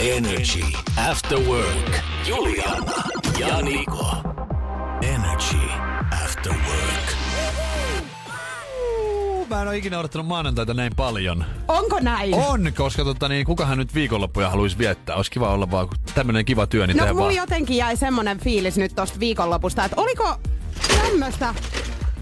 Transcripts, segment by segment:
Energy After Work. Juliana ja Niko. Energy After Work. Mä en ole ikinä odottanut maanantaita näin paljon. Onko näin? On, koska tota, niin, kukahan nyt viikonloppuja haluaisi viettää. Olisi kiva olla vaan tämmönen kiva työ, niin No mulla vaan. jotenkin jäi semmonen fiilis nyt tosta viikonlopusta, että oliko tämmöstä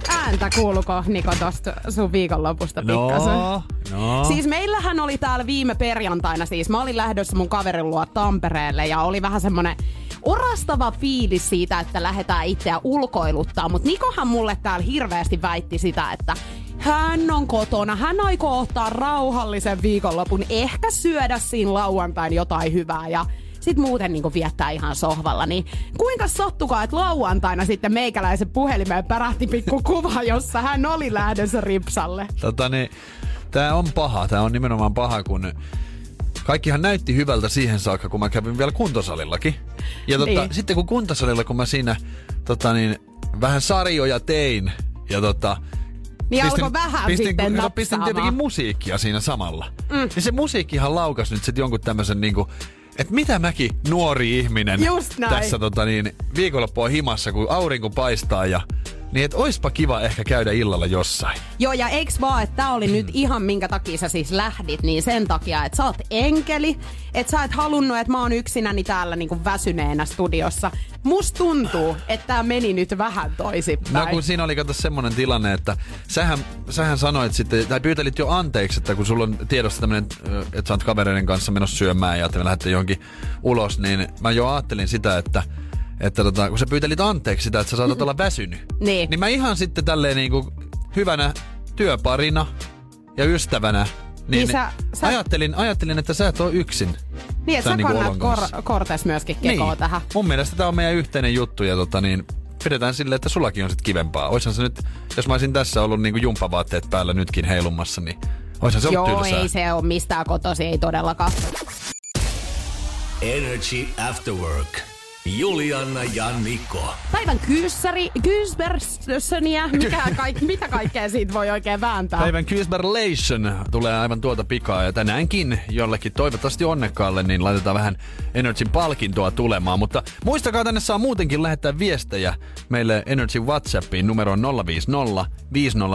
ääntä kuuluko Niko tosta sun viikonlopusta pikkasen? No, no. Siis meillähän oli täällä viime perjantaina siis, mä olin lähdössä mun kaverin luo Tampereelle ja oli vähän semmonen orastava fiilis siitä, että lähdetään itseä ulkoiluttaa, mutta Nikohan mulle täällä hirveästi väitti sitä, että hän on kotona, hän aikoo ottaa rauhallisen viikonlopun, ehkä syödä siinä lauantain jotain hyvää ja sit muuten niin viettää ihan sohvalla. Niin kuinka sattukaa, että lauantaina sitten meikäläisen puhelimeen pärähti pikku kuva, jossa hän oli lähdössä ripsalle. Tota, niin, tää on paha. Tää on nimenomaan paha, kun kaikkihan näytti hyvältä siihen saakka, kun mä kävin vielä kuntosalillakin. Ja tota, Niin. sitten kun kuntosalilla, kun mä siinä tota, niin, vähän sarjoja tein, ja tota, Niin alkoi vähän pistin, sitten kun- pistin napsaamaan. tietenkin musiikkia siinä samalla. Mm. Niin se musiikkihan laukas nyt sitten jonkun tämmöisen niinku, että mitä mäkin nuori ihminen tässä tota niin, viikonloppua himassa, kun aurinko paistaa ja niin että oispa kiva ehkä käydä illalla jossain. Joo, ja eiks vaan, että tää oli nyt ihan minkä takia sä siis lähdit, niin sen takia, että sä oot enkeli, että sä et halunnut, että mä oon yksinäni täällä niinku väsyneenä studiossa. Musta tuntuu, että tää meni nyt vähän toisinpäin. No kun siinä oli kato semmonen tilanne, että sähän, sähän sanoit sitten, tai pyytelit jo anteeksi, että kun sulla on tiedossa tämmönen, että sä oot kavereiden kanssa menossa syömään ja että me lähdette johonkin ulos, niin mä jo ajattelin sitä, että että tota, kun sä pyytelit anteeksi sitä, että sä saatat olla väsynyt. Niin. Niin mä ihan sitten tälleen niinku hyvänä työparina ja ystävänä, niin, Niin sä- sä- Ajattelin, ajattelin, että sä et ole yksin. niin, että sä niinku kannat kor- Kortes myöskin kekoa niin. tähän. Mun mielestä tämä on meidän yhteinen juttu ja tota niin, pidetään silleen, että sullakin on sit kivempaa. Oishan se nyt, jos mä olisin tässä ollut niinku jumppavaatteet päällä nytkin heilumassa, niin oishan se ollut Joo, tylsää. ei se ole mistään kotosi, ei todellakaan. Energy After Work. Juliana ja Niko. Päivän kyysäri, kyysberssöniä, mikä kaik, mitä kaikkea siitä voi oikein vääntää? Päivän Kysberlation tulee aivan tuota pikaa ja tänäänkin jollekin toivottavasti onnekkaalle niin laitetaan vähän Energyn palkintoa tulemaan. Mutta muistakaa tänne saa muutenkin lähettää viestejä meille Energy Whatsappiin numeroon 050 500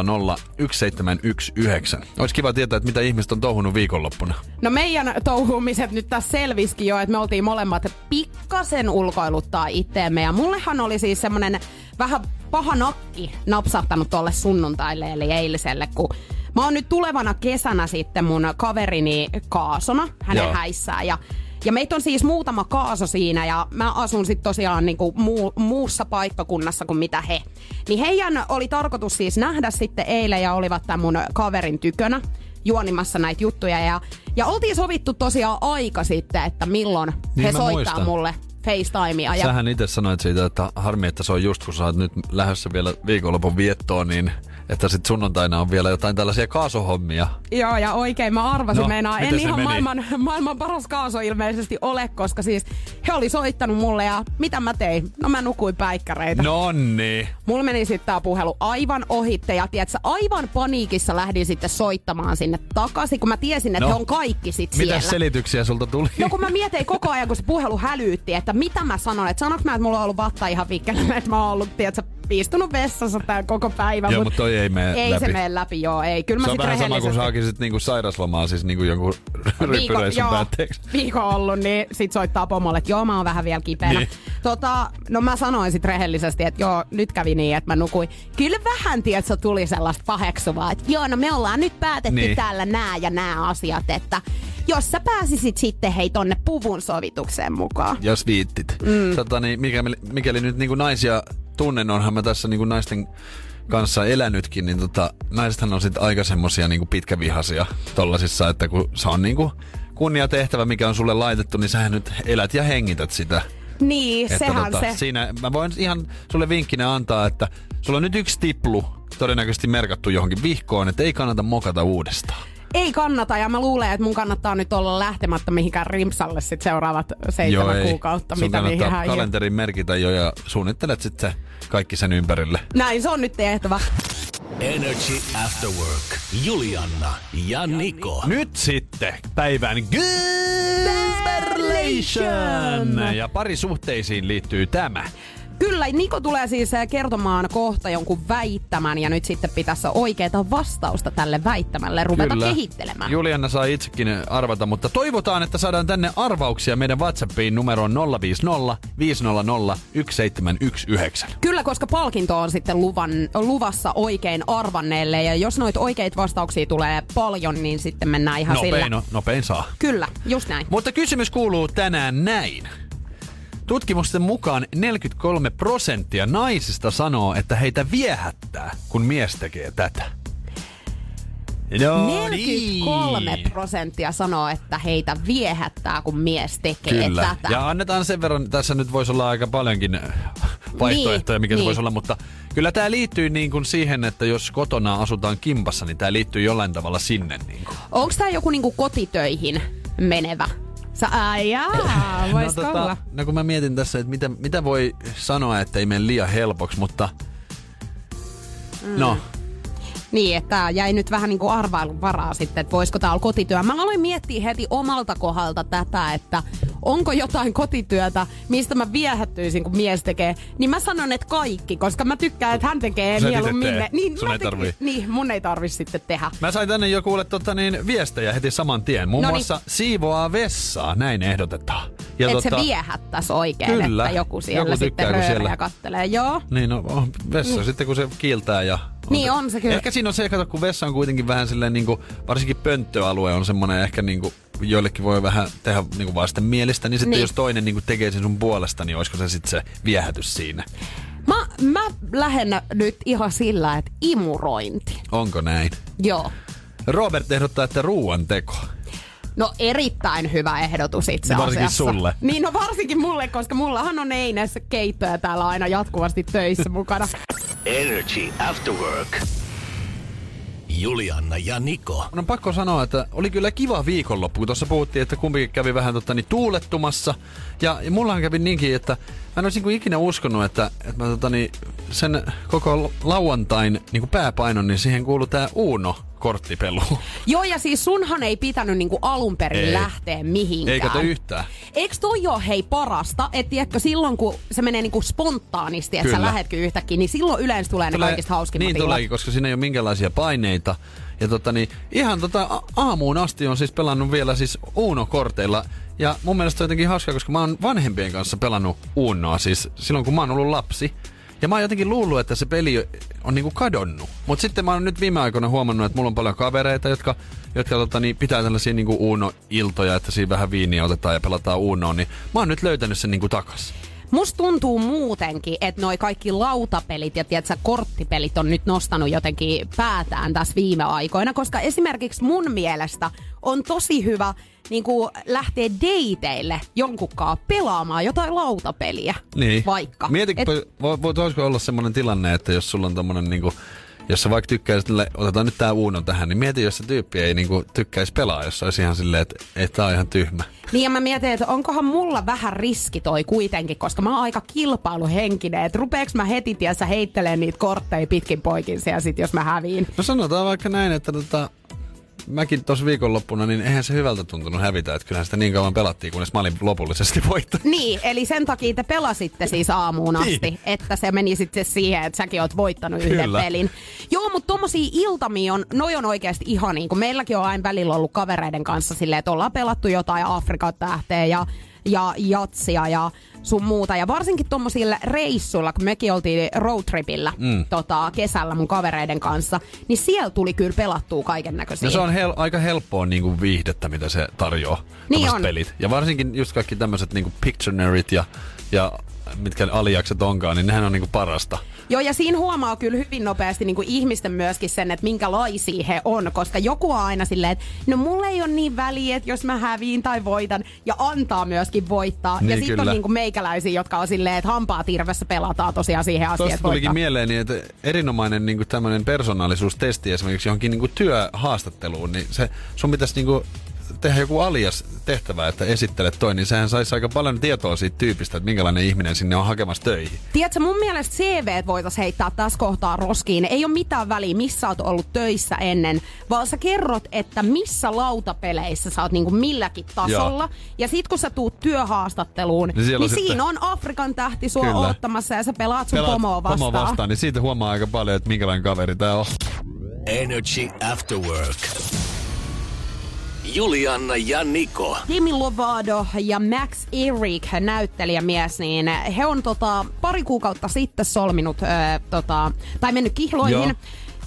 1719. Olisi kiva tietää, että mitä ihmiset on touhunut viikonloppuna. No meidän touhumiset nyt tässä selviskin jo, että me oltiin molemmat pikkasen ulkoiluttaa itteemme. Ja mullehan oli siis semmonen vähän paha nakki napsahtanut tolle sunnuntaille eli eiliselle, kun mä oon nyt tulevana kesänä sitten mun kaverini Kaasona hänen Joo. häissään. Ja ja meitä on siis muutama kaaso siinä ja mä asun sitten tosiaan niinku muu, muussa paikkakunnassa kuin mitä he. Niin heidän oli tarkoitus siis nähdä sitten eilen ja olivat tämän mun kaverin tykönä juonimassa näitä juttuja. Ja, ja oltiin sovittu tosiaan aika sitten, että milloin Niin he soittaa muistan. mulle FaceTimea. Ja Sähän itse sanoit siitä, että harmi, että se on just kun sä oot nyt lähdössä vielä viikonlopun viettoon, niin että sit sunnuntaina on vielä jotain tällaisia kaasuhommia. Joo, ja oikein mä arvasin, No, meinaa. En ihan meni? maailman, maailman paras kaaso ilmeisesti ole, koska siis he oli soittanut mulle ja mitä mä tein? No mä nukuin päikkäreitä. Nonni. Mulla meni sitten tää puhelu aivan ohitte ja tiedätkö, aivan paniikissa lähdin sitten soittamaan sinne takaisin, kun mä tiesin, että No. he on kaikki sit Mitä siellä. selityksiä sulta tuli? No kun mä mietin koko ajan, kun se puhelu hälyytti, että mitä mä sanon, että sanoks mä, että mulla on ollut vatta ihan vikkelänä, että mä oon ollut, tiedätkö, istunut vessassa tää koko päivä. Joo, mut mutta toi ei mene Ei läpi. se mene läpi, joo, ei. Kyllä mä Se on sit vähän sama kuin rehellisesti- sä hakisit niinku sairaslomaa, siis niinku jonkun ryppyreissun päätteeksi. viikon ollut, niin sit soittaa pomolle, että joo, mä oon vähän vielä kipeänä. Niin. Tota, no mä sanoin sit rehellisesti, että joo, nyt kävi niin, että mä nukuin. Kyllä vähän, tiedätkö, tuli sellaista paheksuvaa, että joo, no me ollaan nyt päätetty Niin. täällä nää ja nää asiat, että jos sä pääsisit sitten hei tonne puvun sovitukseen mukaan. Jos viittit. Mm. Tota, niin, mikäli, mikäli nyt niinku naisia tunnen, onhan mä tässä niinku naisten kanssa elänytkin, niin tota, naisethan on sitten aika semmosia niinku pitkävihasia tollasissa, että kun se on niinku kunniatehtävä, mikä on sulle laitettu, niin sähän nyt elät ja hengität sitä. Niin, Että sehän tota, se. Siinä, mä voin ihan sulle vinkkinä antaa, että sulla on nyt yksi tiplu todennäköisesti merkattu johonkin vihkoon, että ei kannata mokata uudestaan. Ei kannata, ja mä luulen, että mun kannattaa nyt olla lähtemättä mihinkään rimsalle sit seuraavat seitsemän ei. kuukautta, Sun mitä niihin kannattaa kalenterin merkitä jo ja suunnittelet sitten kaikki sen ympärille. Näin se on nyt tehtävä. Energy After Work. Julianna ja Niko. Nyt sitten päivän Girlsperlation! Ja parisuhteisiin liittyy tämä. Kyllä, Niko tulee siis äh, kertomaan kohta jonkun väittämän ja nyt sitten pitäisi oikeaa vastausta tälle väittämälle ruveta Kyllä. kehittelemään. Julianna saa itsekin arvata, mutta toivotaan, että saadaan tänne arvauksia meidän WhatsAppiin numeroon 050 500 1719. Kyllä, koska palkinto on sitten luvan, luvassa oikein arvanneelle ja jos noit oikeita vastauksia tulee paljon, niin sitten mennään ihan Nopein, sillä. no, nopein saa. Kyllä, just näin. Mutta kysymys kuuluu tänään näin. Tutkimusten mukaan 43 prosenttia naisista sanoo, että heitä viehättää, kun mies tekee tätä. No 43 niin. prosenttia sanoo, että heitä viehättää, kun mies tekee Kyllä. tätä. Ja annetaan sen verran, tässä nyt voisi olla aika paljonkin äh, vaihtoehtoja, Niin, mikä se niin. voisi olla, mutta kyllä tämä liittyy niin kuin siihen, että jos kotona asutaan kimpassa, niin tämä liittyy jollain tavalla sinne. Niin kuin. Onko tämä joku niinku kotitöihin menevä? Sä, ai jaa, voisiko no, olla? no kun mä mietin tässä, että mitä, mitä voi sanoa, että ei mene liian helpoksi, mutta mm. no, Niin, että jäi nyt vähän niinku arvailun varaa sitten, että voisiko tää olla kotityö. Mä aloin miettiä heti omalta kohdalta tätä, että onko jotain kotityötä, mistä mä viehättyisin, kun mies tekee. Niin mä sanon, että kaikki, koska mä tykkään, että hän tekee Sä mieluummin tee. Niin, Sun mä ei tarvii. niin, mun ei tarvi sitten tehdä. Mä sain tänne jo kuule tota, niin, viestejä heti saman tien. Muun Noniin. muassa siivoaa vessaa, näin ehdotetaan. Ja Että se viehättäisi oikein, Kyllä. että joku siellä Joku sitten tykkää, kun rööriä siellä- kattelee. Joo. Niin, no on vessa sitten kun se kiiltää ja... Niin on se kyllä. Ehkä siinä on se, kato, kun vessa on kuitenkin vähän silleen niin kuin, varsinkin pönttöalue on semmoinen ehkä niin kuin, joillekin voi vähän tehdä niin vasten mielestä, niin sitten Niin. jos toinen niin kuin tekee sen sun puolesta, niin olisiko se sitten se viehätys siinä? Mä, mä lähden nyt ihan sillä, että imurointi. Onko näin? Joo. Robert ehdottaa, että ruoanteko. No erittäin hyvä ehdotus itse Niin varsinkin asiassa. sulle. Niin no varsinkin mulle, koska mullahan on Eines keittoja täällä aina jatkuvasti töissä mukana. Energy After Work. Julianna ja Niko. On pakko sanoa, että oli kyllä kiva viikonloppu, kun tuossa puhuttiin, että kumpikin kävi vähän totta, niin tuulettumassa. Ja, ja mullahan kävi niinkin, että mä en olisi niin ikinä uskonut, että, että mä tota, niin, sen koko lauantain niin kuin pääpainon, niin siihen kuuluu tää Uno korttipelu. Joo ja siis sunhan ei pitänyt niinku alun perin Ei. lähteä mihinkään. Ei kato yhtään. Eikö toi ole hei parasta, että tiedätkö, silloin kun se menee niinku spontaanisti, että sä lähetkö yhtäkkiä, niin silloin yleensä tulee, ne kaikista hauskimmat Niin tuleekin, koska siinä ei ole minkäänlaisia paineita. Ja tota niin, ihan tota aamuun asti on siis pelannut vielä siis Uno-korteilla. Ja mun mielestä se on jotenkin hauskaa, koska mä oon vanhempien kanssa pelannut Unoa siis silloin, kun mä oon ollut lapsi. Ja mä oon jotenkin luullut, että se peli on niinku kadonnut. Mutta sitten mä oon nyt viime aikoina huomannut, että mulla on paljon kavereita, jotka, jotka tota, niin, pitää tällaisia niinku Uno-iltoja, että siinä vähän viiniä otetaan ja pelataan Unoa. Niin mä oon nyt löytänyt sen niinku takas. Musta tuntuu muutenkin, että noi kaikki lautapelit ja tiedätkö, korttipelit on nyt nostanut jotenkin päätään tässä viime aikoina, koska esimerkiksi mun mielestä on tosi hyvä niin kuin lähteä dateille jonkunkaan pelaamaan jotain lautapeliä. Niin. Vaikka. Mietipä, Et- Et... vo, vo, voisiko olla semmoinen tilanne, että jos sulla on tommonen niinku, jos sä vaikka tykkäisit, otetaan nyt tää Uno tähän, niin mieti, jos se tyyppi ei niinku tykkäisi pelaa, jos olisi ihan silleen, että et tää on ihan tyhmä. Niin ja mä mietin, että onkohan mulla vähän riski toi kuitenkin, koska mä oon aika kilpailuhenkinen, että rupeeks mä heti tiessä heittelee niitä kortteja pitkin poikin siellä sit, jos mä häviin. No sanotaan vaikka näin, että tota, mäkin tuossa viikonloppuna, niin eihän se hyvältä tuntunut hävitä, että kyllähän sitä niin kauan pelattiin, kunnes mä olin lopullisesti voittanut. Niin, eli sen takia te pelasitte siis aamuun asti, Niin. että se meni sitten siihen, että säkin oot voittanut yhden Kyllä. pelin. Joo, mutta tommosia iltamia on, noi on oikeasti ihan niin kuin meilläkin on aina välillä ollut kavereiden kanssa silleen, että ollaan pelattu jotain Afrikan tähteä ja, ja jatsia ja sun muuta. Ja varsinkin tommosilla reissuilla, kun mekin oltiin roadtripillä mm. tota, kesällä mun kavereiden kanssa, niin siellä tuli kyllä pelattua kaiken näköisiä. No se on hel- aika helppoa niinku viihdettä, mitä se tarjoaa. Niin on. pelit. Ja varsinkin just kaikki tämmöiset niinku Pictionaryt ja, ja mitkä alijakset onkaan, niin nehän on niinku parasta. Joo, ja siinä huomaa kyllä hyvin nopeasti niin kuin ihmisten myöskin sen, että minkälaisia he on, koska joku on aina silleen, että no mulle ei ole niin väliä, että jos mä häviin tai voitan, ja antaa myöskin voittaa. Niin, ja sitten on niin kuin meikäläisiä, jotka on silleen, että hampaa tirvessä pelataan tosiaan siihen asiaan, Tuosta että tulikin voittaa. mieleeni, että erinomainen niin tämmöinen persoonallisuustesti esimerkiksi johonkin niin työhaastatteluun, niin se, sun pitäisi niin tehdä joku alias tehtävä, että esittelet toi, niin sehän saisi aika paljon tietoa siitä tyypistä, että minkälainen ihminen sinne on hakemassa töihin. Tiedätkö, mun mielestä CV voitaisiin heittää tässä kohtaa roskiin. Ei ole mitään väliä, missä oot ollut töissä ennen, vaan sä kerrot, että missä lautapeleissä sä oot niinku milläkin tasolla. Joo. Ja sit kun sä tuut työhaastatteluun, Niin niin, on sitten- siinä on Afrikan tähti sua Kyllä. odottamassa ja sä pelaat sun Pelaat pomoa vastaan. Pomoa vastaan, niin siitä huomaa aika paljon, että minkälainen kaveri tää on. Energy After Work. Julianna ja Niko. Demi Lovato ja Max Eric, näyttelijämies, niin he on tota, pari kuukautta sitten solminut, ö, tota, tai mennyt kihloihin. Joo.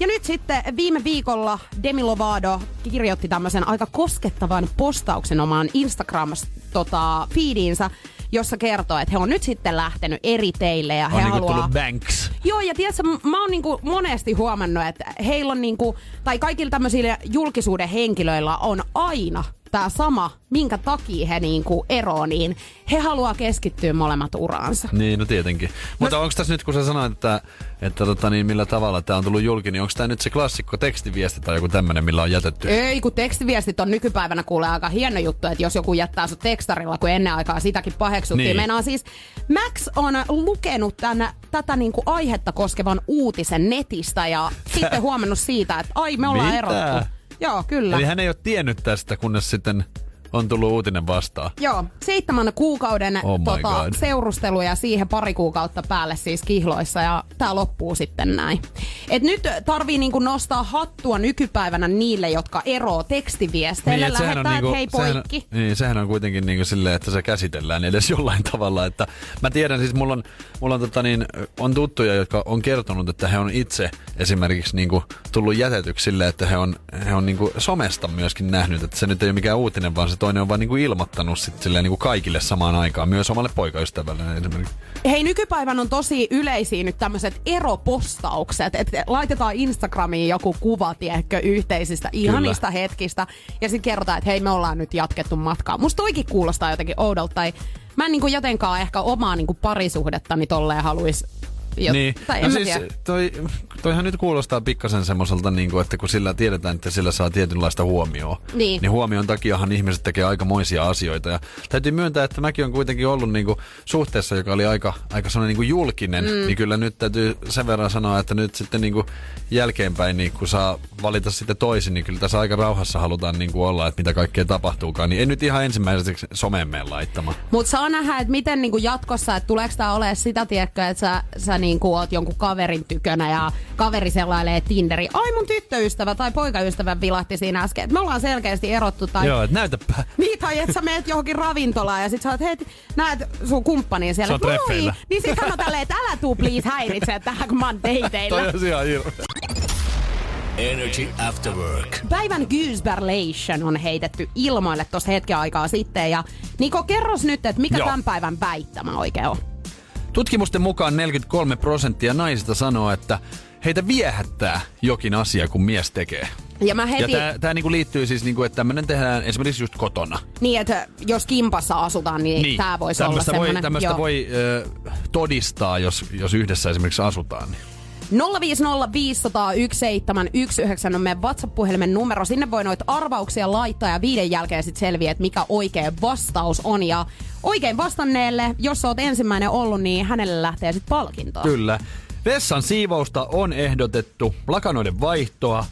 Ja nyt sitten viime viikolla Demi Lovato kirjoitti tämmöisen aika koskettavan postauksen omaan Instagram-feediinsä, jossa kertoo, että he on nyt sitten lähtenyt eri teille ja he On niinku haluaa... tullut Banks. Joo, ja tiedätkö, mä oon niinku monesti huomannut, että heillä on niinku, tai kaikilla tämmöisillä julkisuuden henkilöillä on aina tämä sama, minkä takia he niinku eroo, niin he haluaa keskittyä molemmat uraansa. Niin, no tietenkin. Mutta onko tässä nyt, kun sä sanoit, että, että tota, niin millä tavalla tämä on tullut julki, niin onko tämä nyt se klassikko tekstiviesti tai joku tämmöinen, millä on jätetty? Ei, kun tekstiviestit on nykypäivänä kuule aika hieno juttu, että jos joku jättää sut tekstarilla, kun ennen aikaa sitäkin paheksuttiin. Niin. Niin. Meinaa siis, Max on lukenut tän, tätä niinku aihetta koskevan uutisen netistä ja sitten huomannut siitä, että ai me ollaan Mitä? erottu. Joo, kyllä. Eli hän ei ole tiennyt tästä, kunnes sitten on tullut uutinen vastaan. Joo, seitsemän kuukauden Oh tota, God. seurustelu ja siihen pari kuukautta päälle siis kihloissa ja tää loppuu sitten näin. Et nyt tarvii niinku nostaa hattua nykypäivänä niille, jotka eroo tekstiviesteillä, niin, lähettää, että hei poikki. Sehän, niin, sehän on kuitenkin niinku silleen, että se käsitellään edes jollain tavalla. Että mä tiedän siis, mulla on, mulla on, tota niin, on tuttuja, jotka on kertonut, että he on itse esimerkiksi niinku tullut jätetyksi silleen, että he on, he on niinku somesta myöskin nähnyt, että se nyt ei ole mikään uutinen, vaan se toinen on vaan niinku ilmoittanut sit silleen niinku kaikille samaan aikaan, myös omalle poikaystävälle esimerkiksi. Hei, nykypäivän on tosi yleisiä nyt tämmöiset eropostaukset, että laitetaan Instagramiin joku kuva, tiedätkö, yhteisistä ihanista hetkistä, ja sitten kerrotaan, että hei, me ollaan nyt jatkettu matkaa. Musta toikin kuulostaa jotenkin oudolta, tai mä en niinku jotenkaan ehkä omaa niinku parisuhdettani tolleen haluaisi Jo, niin. No siis toi, toihan nyt kuulostaa pikkasen semmoiselta, niin kuin, että kun sillä tiedetään, että sillä saa tietynlaista huomioon, Niin. niin huomion takiahan ihmiset tekee aikamoisia asioita. Ja täytyy myöntää, että mäkin on kuitenkin ollut niin kuin suhteessa, joka oli aika, aika sellainen niin kuin julkinen, mm. niin kyllä nyt täytyy sen verran sanoa, että nyt sitten niin kuin jälkeenpäin, niin kun saa valita sitten toisin, niin kyllä tässä aika rauhassa halutaan niin kuin olla, että mitä kaikkea tapahtuukaan. Niin en nyt ihan ensimmäiseksi someen mene laittamaan. Mutta saa nähdä, että miten niinku jatkossa, että tuleeko tämä olemaan sitä, tiedätkö, että sä, sä niinku oot jonkun kaverin tykönä ja kaveri selailee Tinderi. Ai mun tyttöystävä tai poikaystävä vilahti siinä äsken. Et me ollaan selkeästi erottu. Tai, Joo, että näytäpä. Niin, tai että sä meet johonkin ravintolaan ja sit sä oot, hei, näet sun kumppanin siellä. Se moi! Niin sit on tälleen, että älä tuu please häiritse tähän, kun mä oon dateilla. Toi on ihan hirveä. Energy After Work. Päivän Goosberlation on heitetty ilmoille tuossa hetken aikaa sitten. Ja Niko, kerros nyt, että mikä Joo. tämän päivän väittämä oikein on? Tutkimusten mukaan 43 prosenttia naisista sanoo, että heitä viehättää jokin asia, kun mies tekee. Ja mä Ja heti... tää, tää niinku liittyy siis, niinku, että tämmönen tehdään esimerkiksi just kotona. Niin, että jos kimpassa asutaan, niin, niin tämä voisi olla tämmöstä voi, semmoinen. tämmöstä voi ö, todistaa, jos, jos yhdessä esimerkiksi asutaan. Niin. 050501719 on meidän WhatsApp-puhelimen numero. Sinne voi noita arvauksia laittaa ja viiden jälkeen sitten selviää, että mikä oikea vastaus on. Ja oikein vastanneelle, jos oot ensimmäinen ollut, niin hänelle lähtee sitten palkintoa. Kyllä. Vessan siivousta on ehdotettu, lakanoiden vaihtoa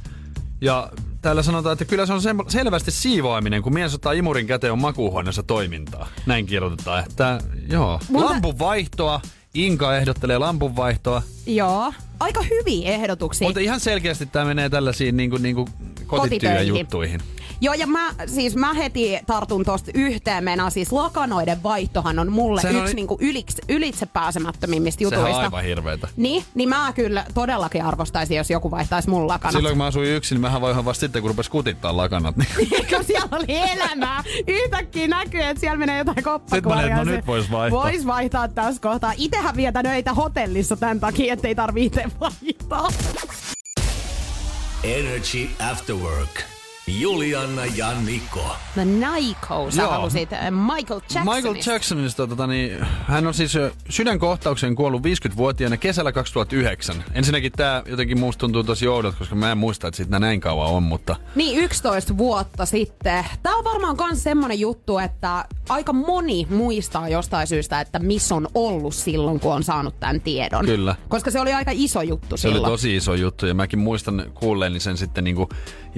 ja täällä sanotaan, että kyllä se on selvästi siivoaminen, kun mies ottaa imurin käteen on makuuhuoneessa toimintaa. Näin kirjoitetaan. Että, joo. Multa- Lampun vaihtoa. Inka ehdottelee lampun vaihtoa. Joo. Aika hyviä ehdotuksia. Mutta ihan selkeästi tämä menee tällaisiin niinku, niinku kotityöjuttuihin. Joo, ja mä, siis mä heti tartun tosta yhteen. Meinaan siis lakanoiden vaihtohan on mulle Sehän yksi oli- niinku ylitse, ylitse pääsemättömimmistä Sehän jutuista. on aivan hirveetä. Niin, niin mä kyllä todellakin arvostaisin, jos joku vaihtaisi mun lakanat. Silloin kun mä asuin yksin, niin mähän voin vasta sitten, kun rupesi kutittaa lakanat. Niin kun siellä oli elämää. Yhtäkkiä näkyy, että siellä menee jotain Sitten mä koppakuoria. olin, että no nyt vois vaihtaa. Vois vaihtaa tässä kohtaa. Itehän vietän öitä hotellissa tämän takia, ettei tarvii itse vaihtaa. Energy After Work. Juliana ja Niko. The Nico, sä Joo. halusit äh, Michael Jacksonista. Michael Jacksonista, tota, niin, hän on siis sydänkohtaukseen kuollut 50-vuotiaana kesällä 2009. Ensinnäkin tämä jotenkin musta tuntuu tosi oudot, koska mä en muista, että siitä näin kauan on, mutta Niin, 11 vuotta sitten. Tämä on varmaan myös semmonen juttu, että aika moni muistaa jostain syystä, että missä on ollut silloin, kun on saanut tämän tiedon. Kyllä. Koska se oli aika iso juttu se silloin. oli tosi iso juttu ja mäkin muistan kuulleeni sen sitten niinku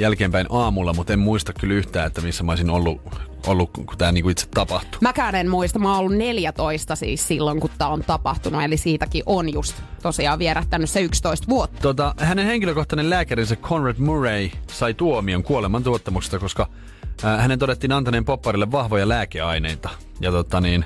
jälkeenpäin aamulla, mutta en muista kyllä yhtään, että missä mä olisin ollut, ollut kun tämä niinku itse tapahtui. Mäkään en muista, mä oon ollut 14 siis silloin, kun tämä on tapahtunut, eli siitäkin on just tosiaan vierähtänyt se 11 vuotta. Tota, hänen henkilökohtainen lääkärinsä Conrad Murray sai tuomion kuoleman tuottamuksesta, koska äh, hänen todettiin antaneen popparille vahvoja lääkeaineita. Ja tota niin,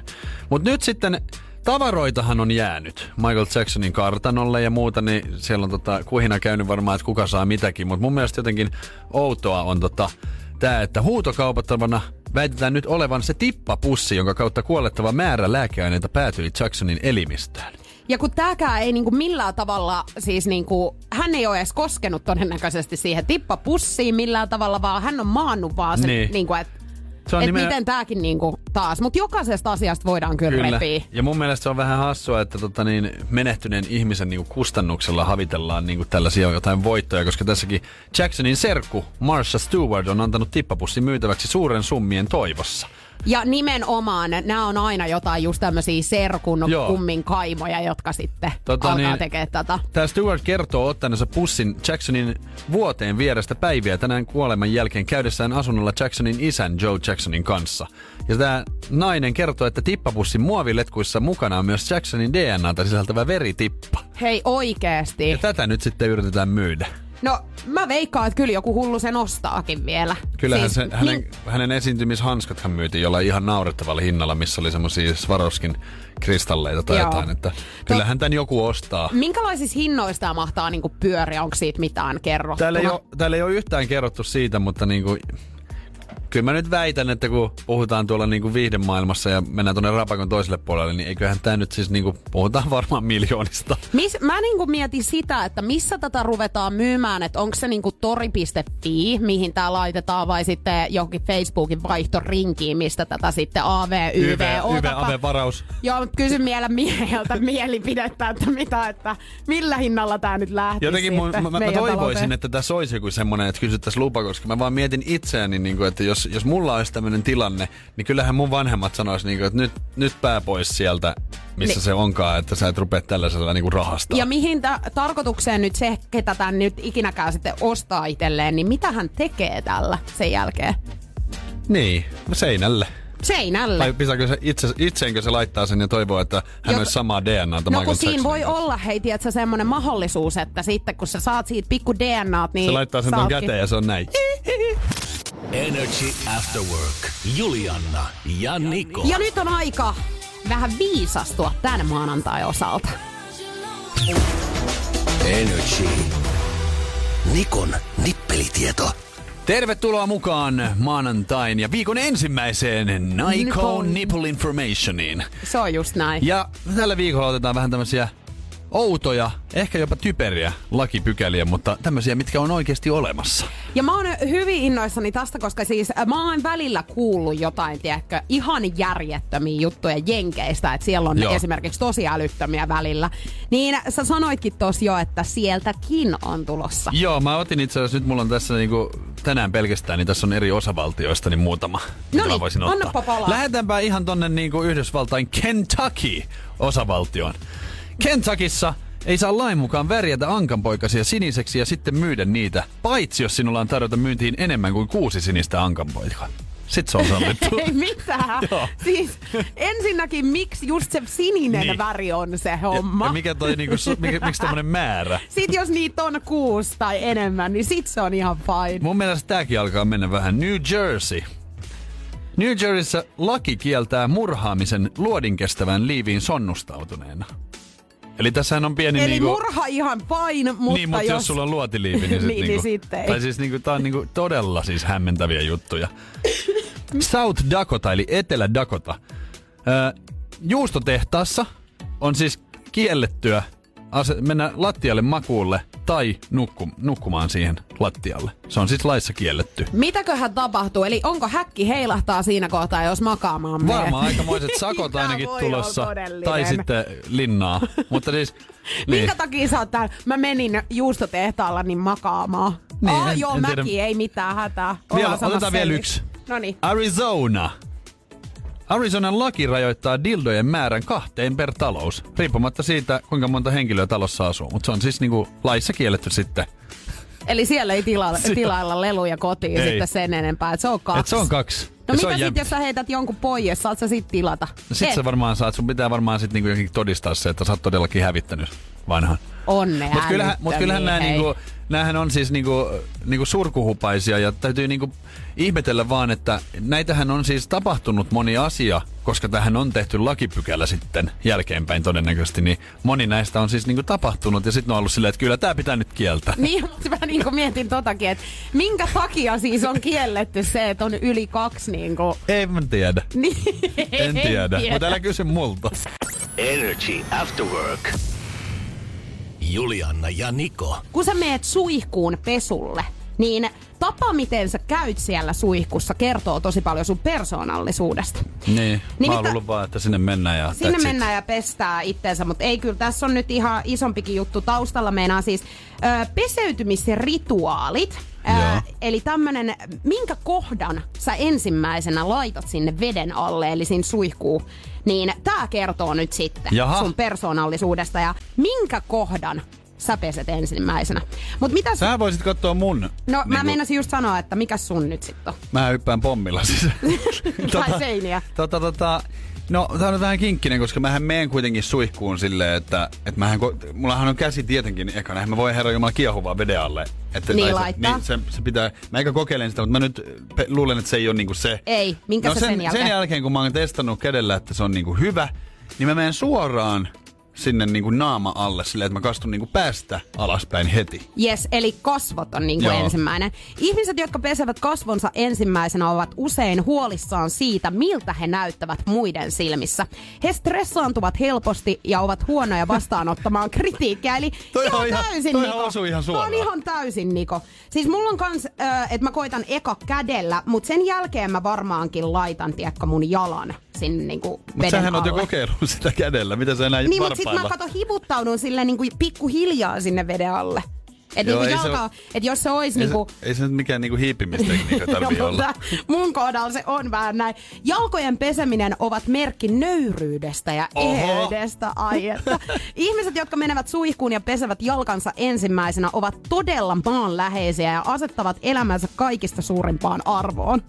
mut nyt sitten tavaroitahan on jäänyt Michael Jacksonin kartanolle ja muuta, niin siellä on tota, kuhina käynyt varmaan, että kuka saa mitäkin, mutta mun mielestä jotenkin outoa on tota, tämä, että huutokaupattavana väitetään nyt olevan se tippapussi, jonka kautta kuolettava määrä lääkeaineita päätyi Jacksonin elimistöön. Ja kun tääkään ei niinku millään tavalla, siis niinku, hän ei ole edes koskenut todennäköisesti siihen tippapussiin millään tavalla, vaan hän on maannut vaan sen, Niin. niin. niinku, että Se on et nimen- miten tääkin niinku taas. Mutta jokaisesta asiasta voidaan kyllä, Kyllä. repiä. Ja mun mielestä se on vähän hassua, että tota niin, menehtyneen ihmisen niin kustannuksella havitellaan niin tällaisia jotain voittoja, koska tässäkin Jacksonin serkku Marsha Stewart on antanut tippapussin myytäväksi suuren summien toivossa. Ja nimenomaan, nämä on aina jotain just tämmöisiä serkun Joo. kummin kaimoja, jotka sitten Tota alkaa niin- niin, tekemään tätä. Tämä Stewart kertoo ottaneensa pussin Jacksonin vuoteen vierestä päiviä tänään kuoleman jälkeen käydessään asunnolla Jacksonin isän Joe Jacksonin kanssa. Ja tämä nainen kertoo, että tippapussin muoviletkuissa mukana on myös Jacksonin DNAta sisältävä veritippa. Hei oikeesti. Ja tätä nyt sitten yritetään myydä. No mä veikkaan, että kyllä joku hullu sen ostaakin vielä. Kyllähän Siis, se, hänen, min- hänen esiintymishanskathan myytiin jollain ihan naurettavalla hinnalla, missä oli semmosia Swarovskin kristalleita tai Joo. jotain. Että kyllähän tän joku ostaa. Minkälaisissa hinnoissa tämä mahtaa niinku pyöriä? Onko siitä mitään kerrottu? Täällä ei, ole, täällä ei ole yhtään kerrottu siitä, mutta niinku, kyllä mä nyt väitän, että kun puhutaan tuolla niinku viihdemaailmassa ja mennään tuonne rapakon toiselle puolelle, niin eiköhän tämä nyt siis niinku, puhutaan varmaan miljoonista. Mis, mä niinku mietin sitä, että missä tätä ruvetaan myymään, että onko se niinku tori.fi, mihin tämä laitetaan, vai sitten johonkin Facebookin vaihtorinkiin, mistä tätä sitten AV, YV, YV, ootapa. AV-varaus. Joo, mutta kysyn vielä mieheltä mielipidettä, että mitä, että millä hinnalla tämä nyt lähtisi Jotenkin mä, mä meidän toivoisin, talouteen. että tässä olisi joku semmoinen, että kysyttäisiin lupa, koska mä vaan mietin itseäni, niin kuin, että jos, jos mulla olisi tämmöinen tilanne, niin kyllähän mun vanhemmat sanois, niin kuin, että nyt, nyt pää pois sieltä, missä Niin. se onkaan, että sä et rupea tällaisella niin kuin rahastaa. Ja mihin ta- tarkoitukseen nyt se, ketä tämän nyt ikinäkään sitten ostaa itselleen, niin mitä hän tekee tällä sen jälkeen? Niin, seinälle. Seinälle. Tai pitääkö se itse, itseenkö se laittaa sen ja toivoo, että hän olisi samaa DNAta No Michael kun siinä voi kanssa. olla, hei, tiedätkö, semmoinen mahdollisuus, että sitten kun sä saat siitä pikku DNAt, niin Se laittaa sen ton käteen ja se on näin. Energy After Work. Juliana ja Niko. Ja nyt on aika vähän viisastua tämän maanantai osalta. Energy. Nikon nippelitieto. Tervetuloa mukaan maanantain ja viikon ensimmäiseen Niko Nipple- Nipple Informationiin. Se on just näin. Ja tällä viikolla otetaan vähän tämmöisiä outoja, ehkä jopa typeriä lakipykäliä, mutta tämmöisiä, mitkä on oikeasti olemassa. Ja mä oon hyvin innoissani tästä, koska siis mä oon välillä kuullut jotain, tiedätkö, ihan järjettömiä juttuja Jenkeistä, että siellä on Joo. Esimerkiksi tosi älyttömiä välillä. Niin sä sanoitkin tos jo, että sieltäkin on tulossa. Joo, mä otin itse asiassa, nyt mulla on tässä niinku tänään pelkästään, niin tässä on eri osavaltioista niin muutama, mitä mä Noniin, voisin ottaa. Lähdetäänpä ihan tonne niinku Yhdysvaltain Kentucky osavaltioon. Kentuckissa ei saa lain mukaan värjätä ankanpoikasia siniseksi ja sitten myydä niitä, paitsi jos sinulla on tarjota myyntiin enemmän kuin kuusi sinistä ankanpoikaa. sit se on sallittu. Ei mitään. Siis ensinnäkin, miksi just se sininen Niin. väri on se homma? Ja mikä toi niinku, mikä, miksi tämmönen määrä? Sitten jos niitä on kuusi tai enemmän, niin sit se on ihan fine. Mun mielestä tääkin alkaa mennä vähän. New Jersey. New Jerseyssä laki kieltää murhaamisen luodinkestävän liiviin sonnustautuneena. Eli tässähän on pieni Eli niinku... murha ihan fine, mutta, niin, mutta jos... jos sulla on luotiliivi, niin, sit Niin, niin niinku, sitten ei. Tai siis niinku, tää on niinku todella siis hämmentäviä juttuja. South Dakota, eli Etelä Dakota. Ö, juustotehtaassa on siis kiellettyä ase- mennä lattialle makuulle tai nukku- nukkumaan siihen lattialle. Se on siis laissa kielletty. Mitäköhän tapahtuu? Eli onko häkki heilahtaa siinä kohtaa, jos makaamaan menee? Varmaan aikamoiset sakot ainakin tulossa. Tai sitten linnaa. Mutta siis... Minkä takia sä oot täällä? Mä menin juustotehtaalla niin makaamaan. Niin, oh, en- joo, en tiedä. mäki, ei mitään hätää. Vielä, Ollaan otetaan vielä yksi. No niin. Arizona. Arizonan laki rajoittaa dildojen määrän kahteen per talous, riippumatta siitä, kuinka monta henkilöä talossa asuu. Mutta se on siis niinku laissa kielletty sitten. Eli siellä ei tila, tilailla leluja kotiin Ei. sitten sen enempää. Et se on kaksi. Et se on kaksi. No Ja mitä sitten, jämpti. jos sä heität jonkun pois, saat sä sit tilata? No sit Et. sä varmaan saat, sun pitää varmaan sit niinku jotenkin todistaa se, että sä oot todellakin hävittänyt vanhan. Onnea Mutta kyllähän, mut kyllähän nämä hei. niinku, näähän on siis niinku, niinku surkuhupaisia ja täytyy niinku ihmetellä vaan, että näitähän on siis tapahtunut moni asia, koska tähän on tehty lakipykälä sitten jälkeenpäin todennäköisesti, niin moni näistä on siis niinku tapahtunut ja sitten on ollut silleen, että kyllä tämä pitää nyt kieltää. Niin, mutta mä niinku mietin totakin, että minkä takia siis on kielletty se, että on yli kaksi niinku... Ei mä tiedä. Niin, En tiedä, mutta älä kysy multa. Energy After Work. Julianna ja Niko. Kun sä meet suihkuun pesulle, niin tapa, miten sä käyt siellä suihkussa, kertoo tosi paljon sun persoonallisuudesta. Niin, Niin mä oon luullut vaan, että sinne mennään ja Sinne that's it. mennään ja pestää itteensä, mutta ei kyllä, tässä on nyt ihan isompikin juttu taustalla. Meinaa siis ö, peseytymisrituaalit. Ö, eli tämmönen, minkä kohdan sä ensimmäisenä laitat sinne veden alle, eli sinne suihkuun, niin tää kertoo nyt sitten Jaha. sun persoonallisuudesta ja minkä kohdan sä peset ensimmäisenä. Mut mitä sä... Voisit katsoa mun... No mä niinku- meinasin just sanoa, että mikä sun nyt sitten on. Mä hyppään pommilla siis. Tai seiniä. Tota, tota, no, tää on vähän kinkkinen, koska mähän meen kuitenkin suihkuun silleen, että, että mähän, mullahan on käsi tietenkin ekana. Mä voi herra jumala kiehuvaa veden alle. Että, Niin tai se, laittaa. niin se, se, pitää, mä eikä kokeilen sitä, mutta mä nyt pe- luulen, että se ei ole niinku se. Ei, minkä no sä sen, sen jälkeen? sen jälkeen, kun mä oon testannut kädellä, että se on niinku hyvä, niin mä menen suoraan sinne niinku naama alle silleen, että mä kastun niinku päästä alaspäin heti. Yes, eli kasvot on niin kuin Joo. ensimmäinen. Ihmiset, jotka pesevät kasvonsa ensimmäisenä, ovat usein huolissaan siitä, miltä he näyttävät muiden silmissä. He stressaantuvat helposti ja ovat huonoja vastaanottamaan kritiikkiä. Eli Toi ihan on ihan- täysin, toi Niko. ihan Toi on suoraan. ihan täysin, Niko. Siis mulla on kans, äh, että mä koitan eka kädellä, mutta sen jälkeen mä varmaankin laitan, tiedätkö, mun jalan sinne niinku Mutta veden sähän oot jo kokeillut sitä kädellä. Mitä sä enää Niin, mutta sit mä kato hivuttaudun silleen niinku pikkuhiljaa sinne veden alle. Et Joo, niinku ei se jalka, oo- et jos se olisi Ei, niinku... se, ei se nyt mikään niinku hiipimistekniikka tarvii No, olla. mun kohdalla se on vähän näin. Jalkojen peseminen ovat merkki nöyryydestä ja eheydestä. Ai, että. Ihmiset, jotka menevät suihkuun ja pesevät jalkansa ensimmäisenä, ovat todella maanläheisiä ja asettavat elämänsä kaikista suurimpaan arvoon.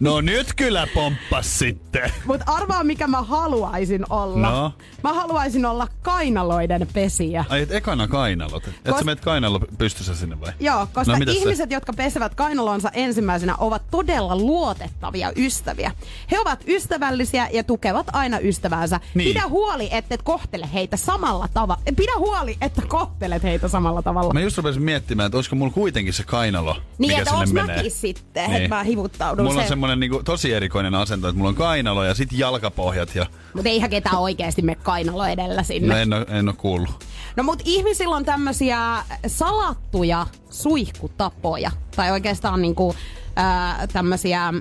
No nyt kyllä pomppas sitten. Mutta arvaa, mikä mä haluaisin olla. No? Mä haluaisin olla kainaloiden pesiä. Ai et ekana kainalot. Et Kos- sä meet kainalo pystyssä sinne vai? Joo, koska no, mitäs se? ihmiset, jotka pesevät kainalonsa ensimmäisenä, ovat todella luotettavia ystäviä. He ovat ystävällisiä ja tukevat aina ystäväänsä. Niin. Pidä huoli, että et kohtele heitä samalla tavalla. Pidä huoli, että kohtelet heitä samalla tavalla. Mä just rupesin miettimään, että olisiko mulla kuitenkin se kainalo, niin, mikä että sinne onks menee. mäkin sitten, Niin. että mä hivuttaudun Mulla on sen. semmonen niinku tosi erikoinen asento, että mulla on kainalo ja sit jalkapohjat ja... Mutta eihän ketään oikeasti me kainalo edellä sinne. No en oo, en oo kuullut. No mut ihmisillä on tämmösiä salattuja suihkutapoja. Tai oikeastaan niinku ää, tämmösiä, mm,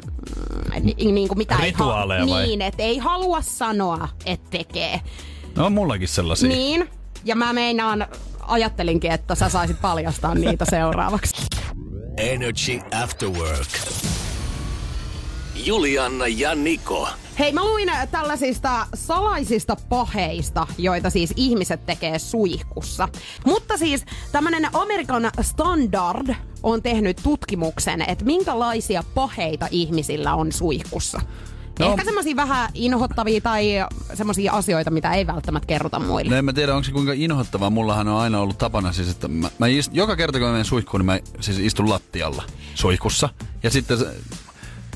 ni, niinku mitä ei Rituaaleja ha- vai? Niin, että ei halua sanoa, että tekee. No on mullakin sellaisia. Niin, ja mä meinaan, ajattelinkin, että sä saisit paljastaa niitä seuraavaksi. Energy After Work. Julianna ja Niko. Hei, mä luin äh, tällaisista salaisista paheista, joita siis ihmiset tekee suihkussa. Mutta siis tämmönen American Standard on tehnyt tutkimuksen, että minkälaisia paheita ihmisillä on suihkussa. No. Ehkä semmoisia vähän inhottavia tai semmoisia asioita, mitä ei välttämättä kerrota muille. No en mä tiedä, onko se kuinka inhottavaa. Mullahan on aina ollut tapana siis, että mä, mä ist, joka kerta kun mä menen suihkuun, niin mä siis istun lattialla suihkussa. Ja sitten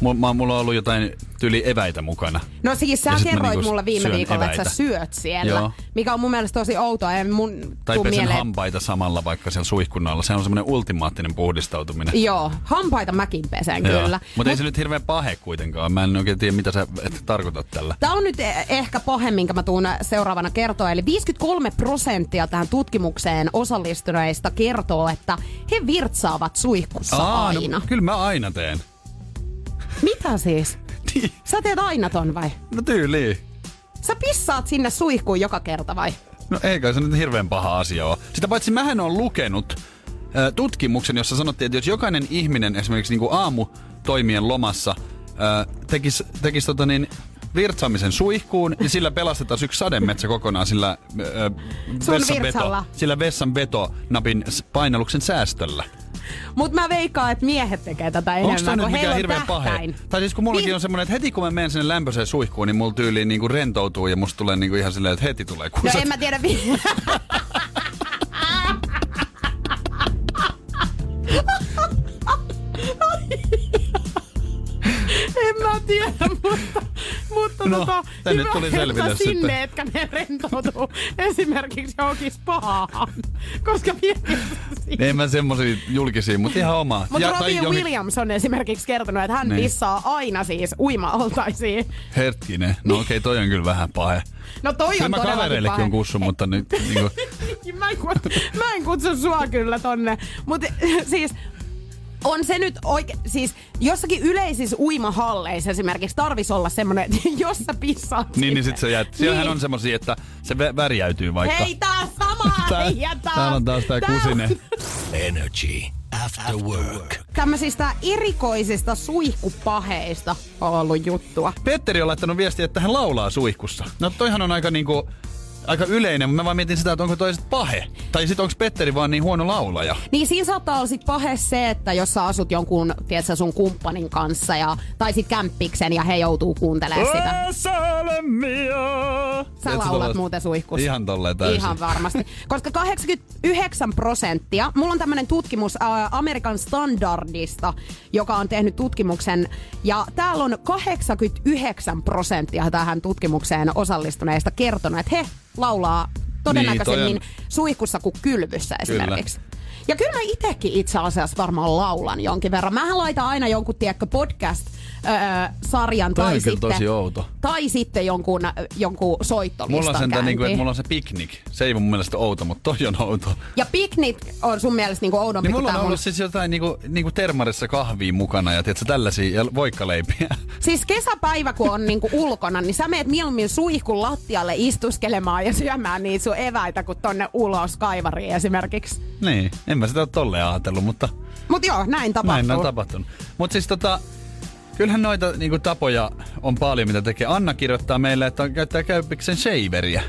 mulla, mulla on ollut jotain tyyli eväitä mukana. No siis Ja sä kerroit niinku mulle viime viikolla, että sä syöt siellä, Joo. mikä on mun mielestä tosi outoa. Ei mun Tai pesen mieleen, hampaita samalla vaikka siellä suihkun alla. Se on semmoinen ultimaattinen puhdistautuminen. Joo, hampaita mäkin pesen kyllä. Mutta ei se nyt hirveän pahe kuitenkaan. Mä en oikein tiedä, mitä sä et tarkoitat tällä. Tämä on nyt e- ehkä pahe, minkä mä tuun seuraavana kertoa. Eli 53 prosenttia tähän tutkimukseen osallistuneista kertoo, että he virtsaavat suihkussa aina. no, kyllä mä aina teen. Mitä siis? Niin. Sä teet aina ton vai? No tyyliin. Sä pissaat sinne suihkuun joka kerta vai? No eikä se nyt hirveän paha asia ole. Sitä paitsi mähän on lukenut äh, tutkimuksen, jossa sanottiin, että jos jokainen ihminen esimerkiksi niin aamu toimien lomassa äh, tekisi tekis tota niin, virtsaamisen suihkuun, niin sillä pelastetaan yksi sademetsä kokonaan sillä, äh, vessanveto, virtsalla. sillä vessanvetonapin s- painalluksen säästöllä. Mut mä veikkaan, että miehet tekee tätä Onko enemmän, toi nyt kun heillä mikään on hirveän pahe? Tai siis kun mullakin Niin. on semmoinen, että heti kun mä menen sinne lämpöiseen suihkuun, niin mulla tyyliin niinku rentoutuu ja musta tulee niinku ihan silleen, että heti tulee No kuset. en mä tiedä. en mä tiedä, mutta, mutta No, tota, tänne hyvä, tuli selville sinne, sitten. etkä ne rentoutuu esimerkiksi johonkin spaahan, koska mietit En mä semmosia julkisia, mutta ihan oma. Mutta Robbie tai johonkin- Williams on esimerkiksi kertonut, että hän Niin. pissaa aina siis uima-altaisiin. Hetkinen. No okei, toi on kyllä vähän pahe. No toi Kyllä on mä kavereillekin on kussu, mutta nyt niinku, mä, en kutsu, mä en kutsu sua kyllä tonne. Mutta siis on se nyt oikein, siis jossakin yleisissä uimahalleissa esimerkiksi tarvis olla semmonen, että jos sä pissaat niin, niin sinne- sit se jät. Siellähän on semmosia, että se vä- värjäytyy vaikka. Hei, tää on sama Tää- äijä, tää täällä on taas tää tää on- kusinen. Energy After Work. Tämmöisistä erikoisista suihkupaheista on ollut juttua. Petteri on laittanut viestiä, että hän laulaa suihkussa. No toihan on aika niinku, aika yleinen, mutta mä vaan mietin sitä, että onko toiset pahe. Tai sit onko Petteri vaan niin huono laulaja. Niin siinä saattaa olla sit pahe se, että jos sä asut jonkun, tiedätkö, sun kumppanin kanssa ja, tai sit kämppiksen ja he joutuu kuuntelemaan sitä. Sä laulat muuten suihkussa. Ihan tolleen täysin. Ihan varmasti. Koska 89 prosenttia, mulla on tämmönen tutkimus ä, Amerikan Standardista, joka on tehnyt tutkimuksen, ja täällä on 89 prosenttia tähän tutkimukseen osallistuneista kertonut, että he laulaa todennäköisemmin Niin, toi suihkussa kuin kylvyssä Kyllä. esimerkiksi. Ja kyllä mä itekin itse asiassa varmaan laulan jonkin verran. Mähän laitan aina jonkun, tiedätkö, podcast-sarjan Toi tai on sitten, tosi outo. tai sitten jonkun, jonkun soittolistan Mulla on käyntiin. niinku, että mulla on se piknik. Se ei mun mielestä outo, mutta toi on outo. Ja piknik on sun mielestä niinku oudompi Niin kuin mulla on tää mun... ollut siis jotain niinku, niinku termarissa kahvia mukana ja tiedätkö, tällaisia ja voikkaleipiä. Siis kesäpäivä, kun on niinku ulkona, niin sä meet mieluummin suihkun lattialle istuskelemaan ja syömään niitä sun eväitä, kuin tonne ulos kaivariin esimerkiksi. niin, en mä sitä ole tolleen ajatellut, mutta Mut joo, näin tapahtuu. näin on tapahtunut. Mutta siis tota, kyllähän noita niinku, tapoja on paljon, mitä tekee. Anna kirjoittaa meille, että on, käyttää käyppiksen shaveriä.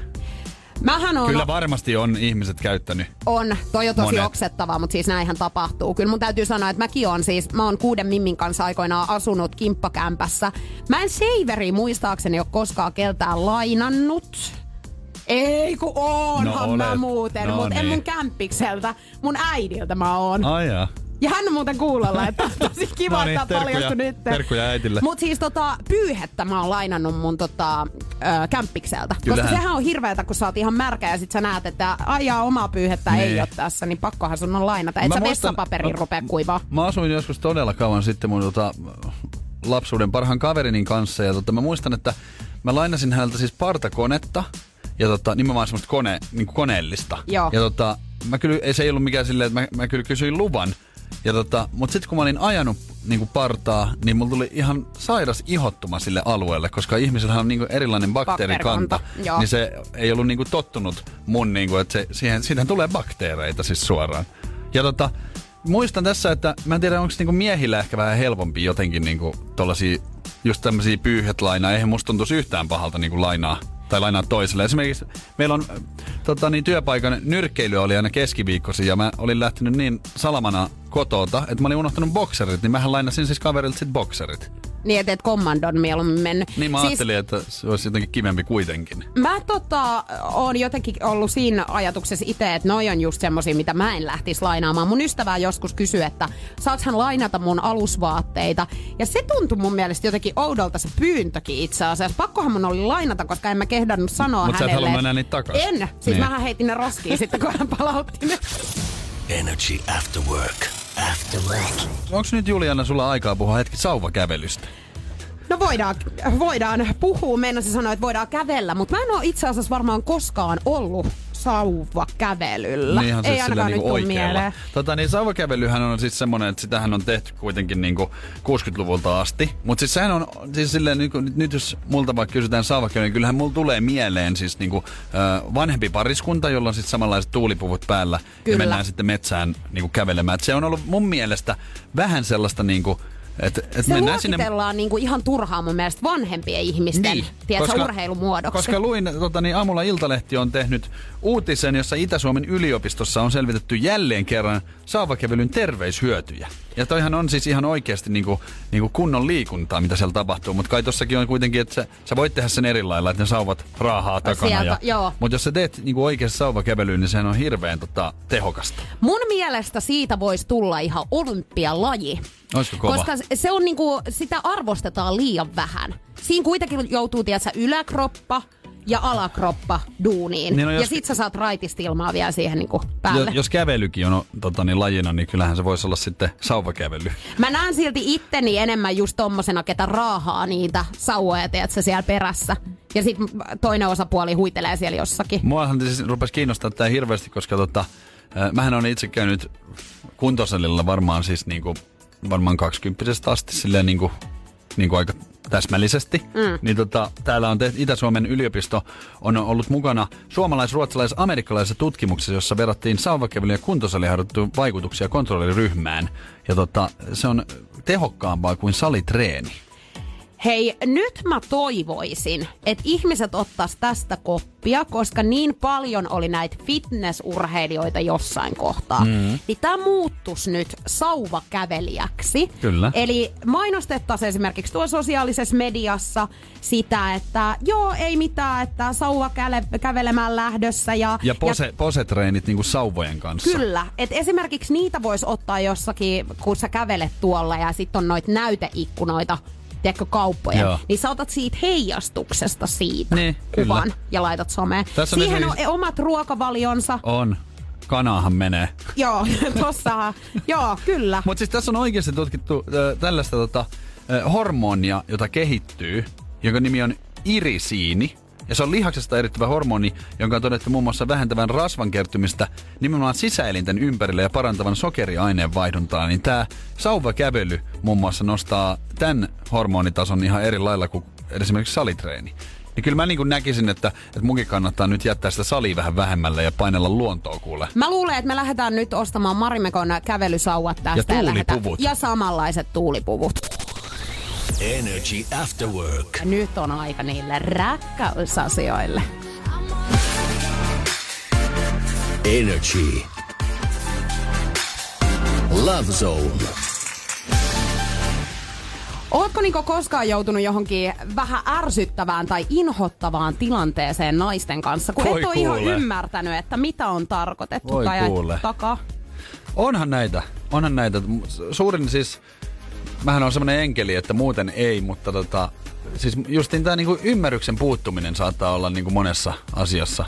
Mähän on, Kyllä varmasti on ihmiset käyttänyt. on, toi on tosi Monet. oksettavaa, mutta siis näinhän tapahtuu. Kyllä mun täytyy sanoa, että mäkin on siis, mä oon kuuden mimmin kanssa aikoinaan asunut kimppakämpässä. Mä en saveri muistaakseni ole koskaan keltään lainannut. Ei kun oonhan No mä olet. muuten, No mutta en niin. mun kämppikseltä, mun äidiltä mä oon. Ai jaa. Ja hän on muuten kuulolla, että on tosi kiva, No niin, että paljastui nyt. terkkuja äitille. Mut siis tota, pyyhettä mä oon lainannut mun tota, ö, kämppikseltä. Kyllähän. Koska sehän on hirveetä, kun sä oot ihan märkä ja sit sä näet, että aijaa omaa pyyhettä Niin. ei ole tässä, niin pakkohan sun on lainata. Et Mä sä muistan- vessapaperin mä- rupea kuivaa. Mä asuin joskus todella kauan sitten mun tota, lapsuuden parhaan kaverinin kanssa ja tota, mä muistan, että mä lainasin häneltä siis partakonetta ja tota, nimenomaan semmoista kone, niin kuin koneellista. Joo. Ja tota, mä kyllä, ei se ei ollut mikään silleen, että mä, mä kyllä kysyin luvan. Ja tota, mutta sitten kun mä olin ajanut niin kuin partaa, niin mulla tuli ihan sairas ihottuma sille alueelle, koska ihmisellä on niin kuin erilainen bakteerikanta. Joo. Niin se ei ollut niin kuin tottunut mun, niin kuin, että se, siihen, siihen tulee bakteereita siis suoraan. Ja tota, muistan tässä, että mä en tiedä, onko niinku miehillä ehkä vähän helpompi jotenkin niinku tollasia just tämmösiä pyyhet lainaa. Eihän musta tuntuisi yhtään pahalta niinku lainaa tai lainaa toiselle. Esimerkiksi meillä on tota, niin, työpaikan nyrkkeily oli aina keskiviikkosi ja mä olin lähtenyt niin salamana kotota, että mä olin unohtanut bokserit, niin mähän lainasin siis kaverilta sit bokserit. Niin, että et kommandon mieluummin mennyt. Niin mä siis, ajattelin, että se olisi jotenkin kivempi kuitenkin. Mä tota, oon jotenkin ollut siinä ajatuksessa itse, että noi on just semmosia, mitä mä en lähtisi lainaamaan. Mun ystävää joskus kysyi, että saaks hän lainata mun alusvaatteita. Ja se tuntui mun mielestä jotenkin oudolta se pyyntökin itse asiassa. Pakkohan mun oli lainata, koska en mä kehdannut sanoa Mut hänelle. Mutta sä et halunnut enää niitä takaisin. En. Siis niin. mähän heitin ne roskiin sitten, kun hän palautti ne. Energy After Work. After Work. Onko nyt Juliana sulla aikaa puhua hetki sauvakävelystä? No voidaan, voidaan puhua, mennä se sanoa, että voidaan kävellä, mutta mä en ole itse asiassa varmaan koskaan ollut sauvakävelyllä. Niin ihan Ei siis ainakaan niinku nyt mieleen. Tota, niin sauvakävelyhän on siis semmoinen, että sitähän on tehty kuitenkin niinku 60-luvulta asti. Mutta siis sehän on, siis silleen, niinku, nyt, jos multa vaikka kysytään sauvakävelyä, niin kyllähän mulla tulee mieleen siis niinku, vanhempi pariskunta, jolla on sitten samanlaiset tuulipuvut päällä. Kyllä. Ja mennään sitten metsään niinku kävelemään. Et se on ollut mun mielestä vähän sellaista niinku, että et Se mennään sinne luokitellaan niinku ihan turhaan mun mielestä vanhempien ihmisten niin, tiedätkö, urheilumuodoksi. Koska luin, tota, niin aamulla Iltalehti on tehnyt uutisen, jossa Itä-Suomen yliopistossa on selvitetty jälleen kerran saavakävelyn terveyshyötyjä. Ja toihan on siis ihan oikeasti niinku, niinku kunnon liikuntaa, mitä siellä tapahtuu. Mutta kai tossakin on kuitenkin, että sä, sä voit tehdä sen eri lailla, että ne sauvat raahaa takana. Sieltä, ja. Mutta jos sä teet niinku oikeasti sauvakävelyyn, niin sehän on hirveän tota, tehokasta. Mun mielestä siitä voisi tulla ihan olympialaji. Olisiko kova? Koska se on niinku, sitä arvostetaan liian vähän. Siinä kuitenkin joutuu, tiedätkö, yläkroppa ja alakroppa duuniin. Niin no ja jos- sit sä saat raitista ilmaa vielä siihen niinku päälle. Jo, jos kävelykin on tota, niin lajina, niin kyllähän se voisi olla sitten sauvakävely. Mä näen silti itteni enemmän just tommosena, ketä raahaa niitä sauvoja, tiedätkö, siellä perässä. Ja sit toinen osapuoli huitelee siellä jossakin. Muahan siis rupesi kiinnostaa tämä hirveästi, koska tota, äh, mähän olen itse käynyt kuntosalilla varmaan siis niinku, varmaan 20 asti silleen niinku, niinku aika täsmällisesti. Mm. Niin tota, täällä on tehty, Itä-Suomen yliopisto on ollut mukana suomalais-ruotsalais-amerikkalaisessa tutkimuksessa, jossa verrattiin sauvakävelyn ja kuntosaliharjoittelun vaikutuksia kontrolliryhmään. Ja tota, se on tehokkaampaa kuin salitreeni. Hei, nyt mä toivoisin, että ihmiset ottais tästä koppia, koska niin paljon oli näitä fitnessurheilijoita jossain kohtaa. Mm. Niin tämä muuttus nyt sauvakävelijäksi. Kyllä. Eli mainostettaisiin esimerkiksi tuossa sosiaalisessa mediassa sitä, että joo, ei mitään, että sauva käle- kävelemään lähdössä. Ja, Ja pose, posetreenit niinku sauvojen kanssa. Kyllä, että esimerkiksi niitä voisi ottaa jossakin, kun sä kävelet tuolla ja sitten on noita näyteikkunoita, tiedätkö, kauppoja, Joo. niin sä otat siitä heijastuksesta siitä Niin, kuvan kyllä. ja laitat someen. Tässä on Siihen on esimerkiksi- omat ruokavalionsa. On. Kanaahan menee. Joo, tossahan. Joo, kyllä. Mutta siis tässä on oikeasti tutkittu äh, tällaista tota, äh, hormonia, jota kehittyy, jonka nimi on irisiini. Ja se on lihaksesta erittyvä hormoni, jonka on todettu muun muassa vähentävän rasvan kertymistä nimenomaan sisäelinten ympärille ja parantavan sokeriaineen vaihduntaa. Niin tämä sauvakävely muun muassa nostaa tämän hormonitason ihan eri lailla kuin esimerkiksi salitreeni. Niin kyllä mä niin näkisin, että, että munkin kannattaa nyt jättää sitä salia vähän vähemmällä ja painella luontoa kuule. Mä luulen, että me lähdetään nyt ostamaan Marimekon kävelysauvat tästä. Ja tuulipuvut. Ja samanlaiset tuulipuvut. Energy After Work. Nyt on aika niille rakkausasioille. Energy. Love Zone. Ootko Niko koskaan joutunut johonkin vähän ärsyttävään tai inhottavaan tilanteeseen naisten kanssa, kun Voi et ole ihan ymmärtänyt, että mitä on tarkoitettu Voi tai kuule. takaa? Onhan näitä, onhan näitä. Suurin siis, mähän on semmoinen enkeli, että muuten ei, mutta tota, siis justiin tämä niinku ymmärryksen puuttuminen saattaa olla niinku monessa asiassa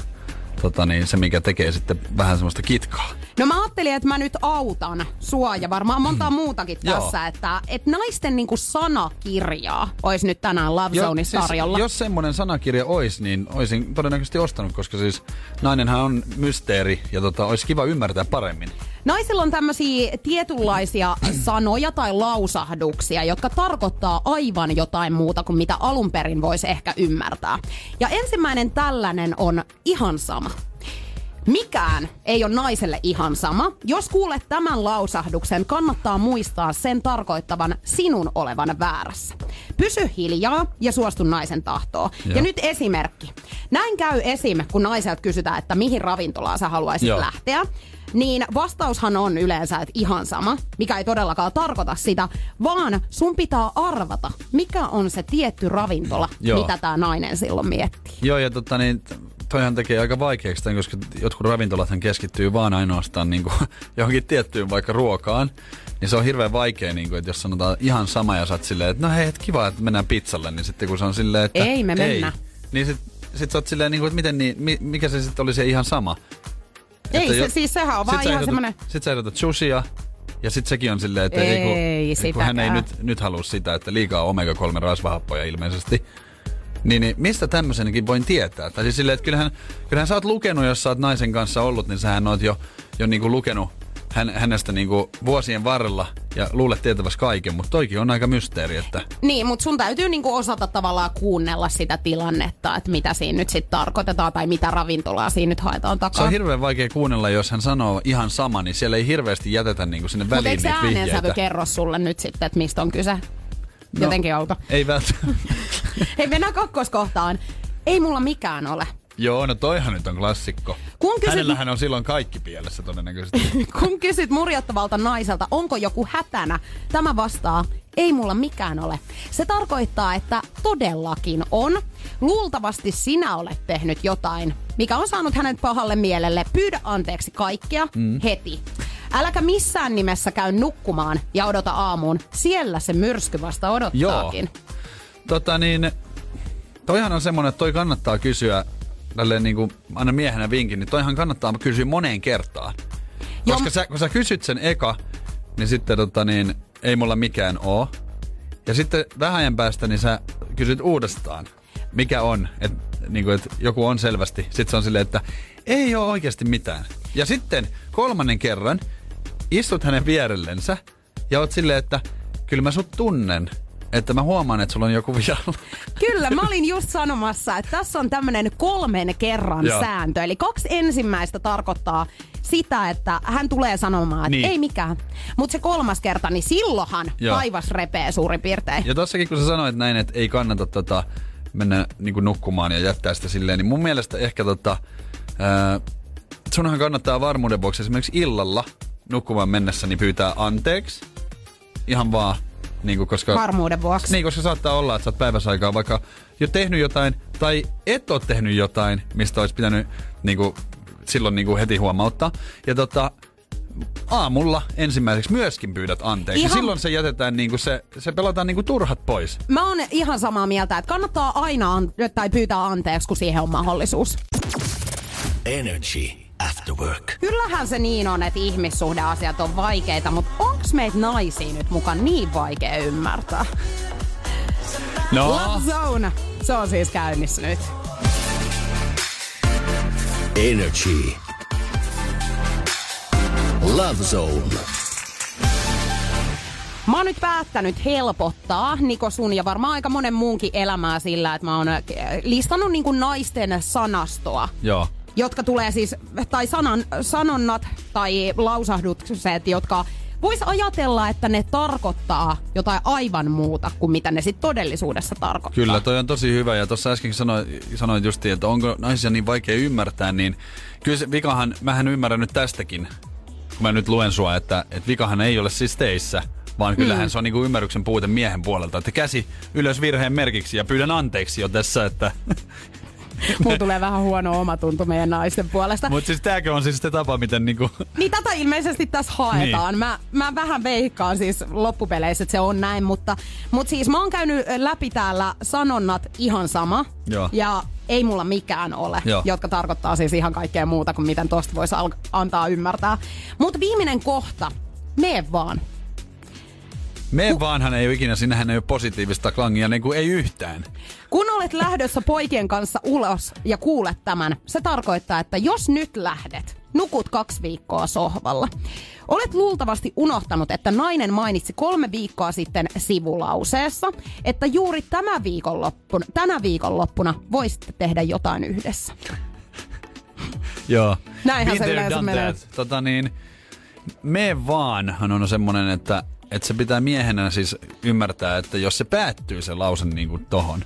tota niin, se, mikä tekee sitten vähän semmoista kitkaa. No mä ajattelin, että mä nyt autan sua ja varmaan montaa muutakin Joo. tässä, että, että naisten niinku sanakirjaa olisi nyt tänään Love Jo- Zoneissa tarjolla. Siis, jos semmoinen sanakirja olisi, niin olisin todennäköisesti ostanut, koska siis nainenhan on mysteeri ja tota, olisi kiva ymmärtää paremmin. Naisilla on tämmöisiä tietynlaisia sanoja tai lausahduksia, jotka tarkoittaa aivan jotain muuta kuin mitä alun perin voisi ehkä ymmärtää. Ja ensimmäinen tällainen on ihan sama. Mikään ei ole naiselle ihan sama. Jos kuulet tämän lausahduksen, kannattaa muistaa sen tarkoittavan sinun olevan väärässä. Pysy hiljaa ja suostu naisen tahtoon. Joo. Ja nyt esimerkki. Näin käy esim. kun naiselta kysytään, että mihin ravintolaan sä haluaisit Joo. lähteä. Niin vastaushan on yleensä, että ihan sama, mikä ei todellakaan tarkoita sitä, vaan sun pitää arvata, mikä on se tietty ravintola, Joo. mitä tämä nainen silloin miettii. Joo, ja tota niin, toihan tekee aika vaikeaksi tämän, koska jotkut ravintolathan keskittyy vaan ainoastaan niin kuin, johonkin tiettyyn vaikka ruokaan. Niin se on hirveän vaikea, niin kuin, että jos sanotaan ihan sama ja sä oot silleen, että no hei, et kiva, että mennään pizzalle, niin sitten kun se on silleen, että Ei me mennä. niin sit, sit sä oot silleen, niin kuin, että miten niin, mi- mikä se sitten oli se ihan sama. Ei, se, siis sehän on vaan ihan ehdotat- semmoinen... Sit sä ehdotat sushia, ja sit sekin on silleen, että Ei kun, kun hän ei nyt, nyt halua sitä, että liikaa omega-3 rasvahappoja ilmeisesti. Niin, niin mistä tämmöisenkin voin tietää? Tai siis silleen, että kyllähän, kyllähän sä oot lukenut, jos sä oot naisen kanssa ollut, niin sähän oot jo, jo niinku lukenut hän, hänestä niinku vuosien varrella ja luulet tietävässä kaiken, mutta toikin on aika mysteeri, että Niin, mutta sun täytyy niinku osata tavallaan kuunnella sitä tilannetta, että mitä siinä nyt sitten tarkoitetaan tai mitä ravintolaa siinä nyt haetaan se takaa. on hirveän vaikea kuunnella, jos hän sanoo ihan sama, niin siellä ei hirveästi jätetä niinku sinne Mutta väliin eikö se äänensävy kerro sulle nyt sitten, että mistä on kyse? No. Jotenkin outo. Ei välttämättä. Hei, mennään kakkoskohtaan. Ei mulla mikään ole. Joo, no toihan nyt on klassikko. Kun kysyt- Hänellähän on silloin kaikki pielessä todennäköisesti. Kun kysyt murjottavalta naiselta, onko joku hätänä, tämä vastaa, ei mulla mikään ole. Se tarkoittaa, että todellakin on. Luultavasti sinä olet tehnyt jotain, mikä on saanut hänet pahalle mielelle. Pyydä anteeksi kaikkea mm. heti. Äläkä missään nimessä käy nukkumaan ja odota aamuun. Siellä se myrsky vasta odottaakin. tota niin, toihan on semmonen, että toi kannattaa kysyä tälleen niin kuin aina miehenä vinkin, niin toihan kannattaa kysyä moneen kertaan. Joo, Koska sä, kun sä kysyt sen eka, niin sitten tota niin, ei mulla mikään oo. Ja sitten vähän ajan päästä, niin sä kysyt uudestaan, mikä on. Että niin kuin, et joku on selvästi. Sitten se on silleen, että ei ole oikeasti mitään. Ja sitten kolmannen kerran istut hänen vierellensä ja oot silleen, että kyllä mä sut tunnen. Että mä huomaan, että sulla on joku vialla. Kyllä, mä olin just sanomassa, että tässä on tämmönen kolmen kerran Joo. sääntö. Eli kaksi ensimmäistä tarkoittaa sitä, että hän tulee sanomaan, että Niin. ei mikään. Mutta se kolmas kerta, niin silloinhan Joo. taivas repee suurin piirtein. Ja tossakin kun sä sanoit näin, että ei kannata tota, mennä niin nukkumaan ja jättää sitä silleen, niin mun mielestä ehkä tota, ää, sunhan kannattaa varmuuden vuoksi esimerkiksi illalla nukkumaan mennessä niin pyytää anteeksi. Ihan vaan, niin kuin, koska... Varmuuden vuoksi. Niin, koska saattaa olla, että sä oot päiväsaikaa vaikka jo tehnyt jotain, tai et ole tehnyt jotain, mistä olisi pitänyt niin kuin, silloin niin kuin heti huomauttaa. Ja tota, aamulla ensimmäiseksi myöskin pyydät anteeksi. Ihan- Ihan... Silloin se jätetään, niin kuin se, se pelataan niin kuin turhat pois. Mä oon ihan samaa mieltä, että kannattaa aina an- tai pyytää anteeksi, kun siihen on mahdollisuus. Energy After Work. Kyllähän se niin on, että ihmissuhdeasiat on vaikeita, mutta onks meitä naisia nyt mukaan niin vaikea ymmärtää? No, Love Zone! Se on siis käynnissä nyt. Energy. Love Zone. Mä oon nyt päättänyt helpottaa Niko sun ja varmaan aika monen muunkin elämää sillä, että mä oon äh, listannut niin kuin naisten sanastoa. joo. Jotka tulee siis, tai sanan, sanonnat tai lausahdukset, jotka vois ajatella, että ne tarkoittaa jotain aivan muuta kuin mitä ne sitten todellisuudessa tarkoittaa. Kyllä, toi on tosi hyvä. Ja tuossa äsken sanoit, sanoit justiin, että onko naisia niin vaikea ymmärtää, niin kyllä se vikahan, mähän ymmärrän nyt tästäkin, kun mä nyt luen sua, että, että vikahan ei ole siis teissä, vaan kyllähän mm. se on niinku ymmärryksen puute miehen puolelta. Että käsi ylös virheen merkiksi ja pyydän anteeksi jo tässä, että... Mulla tulee vähän huono omatunto meidän naisten puolesta. Mutta siis tääkö on siis se tapa, miten niinku... Niin tätä ilmeisesti tässä haetaan. Niin. Mä, mä vähän veikkaan siis loppupeleissä, että se on näin, mutta, mutta siis mä oon käynyt läpi täällä sanonnat ihan sama. Joo. Ja ei mulla mikään ole, Joo. jotka tarkoittaa siis ihan kaikkea muuta kuin miten tosta voisi al- antaa ymmärtää. Mutta viimeinen kohta, mene vaan. Me vaanhan ei ole ikinä, sinähän ei ole positiivista klangia, niin kuin ei yhtään. Kun olet lähdössä poikien kanssa ulos ja kuulet tämän, se tarkoittaa, että jos nyt lähdet, nukut kaksi viikkoa sohvalla. Olet luultavasti unohtanut, että nainen mainitsi kolme viikkoa sitten sivulauseessa, että juuri tämä viikonloppuna, tänä viikonloppuna voisitte tehdä jotain yhdessä. Joo. Näinhän Been se yleensä menee. Tota niin, me vaan on semmonen, että, että se pitää miehenä siis ymmärtää, että jos se päättyy se lause niin kuin tohon,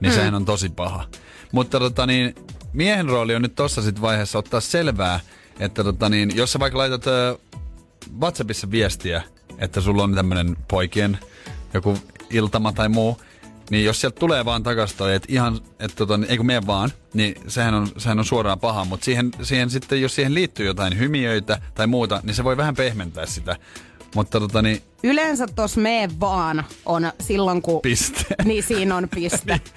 niin mm. sehän on tosi paha. Mutta tota niin, miehen rooli on nyt tossa sit vaiheessa ottaa selvää, että tota niin, jos sä vaikka laitat ö, WhatsAppissa viestiä, että sulla on tämmönen poikien joku iltama tai muu, niin jos sieltä tulee vaan takas toi, että ihan, että tota, ei kun mene vaan, niin sehän on, sehän on suoraan paha. Mutta siihen, siihen sitten, jos siihen liittyy jotain hymiöitä tai muuta, niin se voi vähän pehmentää sitä. Mutta tota niin, Yleensä tos mee vaan on silloin, kun... piste. Niin siinä on piste.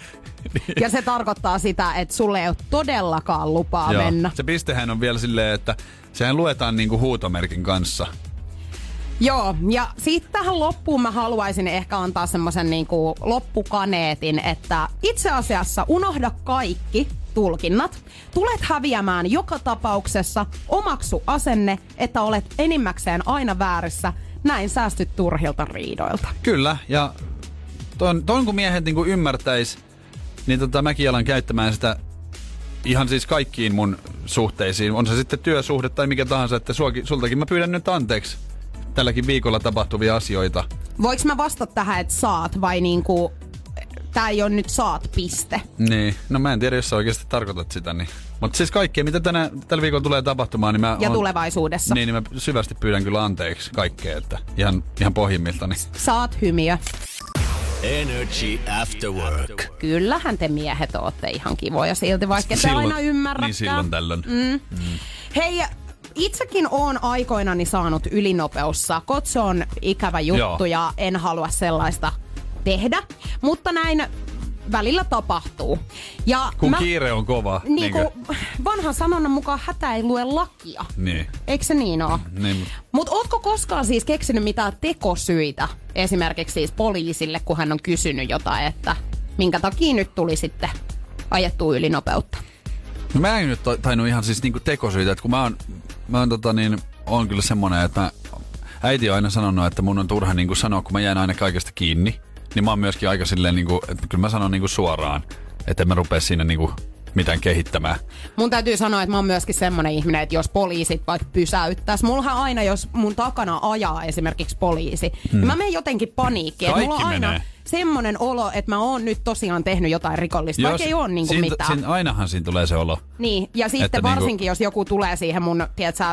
Ja se tarkoittaa sitä, että sulle ei ole todellakaan lupaa Joo. mennä. Se pistehän on vielä silleen, että sehän luetaan niinku huutomerkin kanssa. Joo, ja sitten tähän loppuun mä haluaisin ehkä antaa semmoisen niinku loppukaneetin, että itse asiassa unohda kaikki tulkinnat. Tulet häviämään joka tapauksessa, omaksu asenne, että olet enimmäkseen aina väärässä. Näin säästyt turhilta riidoilta. Kyllä, ja ton, ton kun miehet niinku ymmärtäis, niin tota, mäkin alan käyttämään sitä ihan siis kaikkiin mun suhteisiin. On se sitten työsuhde tai mikä tahansa, että suokin, sultakin mä pyydän nyt anteeksi tälläkin viikolla tapahtuvia asioita. Voinko mä vastata tähän, että saat vai niinku, tää ei ole nyt saat piste? Niin, no mä en tiedä, jos sä oikeasti tarkoitat sitä. Niin. Mutta siis kaikkea, mitä tänä, tällä viikolla tulee tapahtumaan, niin mä... Ja oon- tulevaisuudessa. Niin, niin mä syvästi pyydän kyllä anteeksi kaikkea, että ihan, ihan pohjimmiltani. Saat hymiö. Energy After Work. Kyllähän te miehet ootte ihan kivoja silti, vaikka te aina ymmärrätkään. Niin silloin tällöin. Mm. Hei, itsekin oon aikoinani saanut ylinopeussakot. Se on ikävä juttu Joo. ja en halua sellaista tehdä. Mutta näin välillä tapahtuu. Ja Kun mä, kiire on kova. niin kuin vanhan sanonnan mukaan hätä ei lue lakia. Niin. Eikö se niin ole? Niin, mut- Mutta ootko koskaan siis keksinyt mitään tekosyitä esimerkiksi siis poliisille, kun hän on kysynyt jotain, että minkä takia nyt tuli sitten ajettua ylinopeutta? No mä en nyt tainnut ihan siis niinku tekosyitä, että kun mä oon, mä oon tota niin, on kyllä semmonen, että mä, äiti on aina sanonut, että mun on turha niinku sanoa, kun mä jään aina kaikesta kiinni. Niin mä oon myöskin aika silleen niinku, että kyllä mä sanon niinku suoraan, että mä rupea siinä niinku mitään kehittämään. Mun täytyy sanoa, että mä oon myöskin semmonen ihminen, että jos poliisit vaikka pysäyttäis, mullahan aina, jos mun takana ajaa esimerkiksi poliisi, hmm. niin mä menen jotenkin paniikkiin. että Mulla on Kaikki aina menee. Semmonen olo, että mä oon nyt tosiaan tehnyt jotain rikollista, vaikka ei oo niinku siinä, mitään. Siinä, ainahan siinä tulee se olo. Niin, ja sitten Että niinku- varsinkin, jos joku tulee siihen mun, tiedätkö,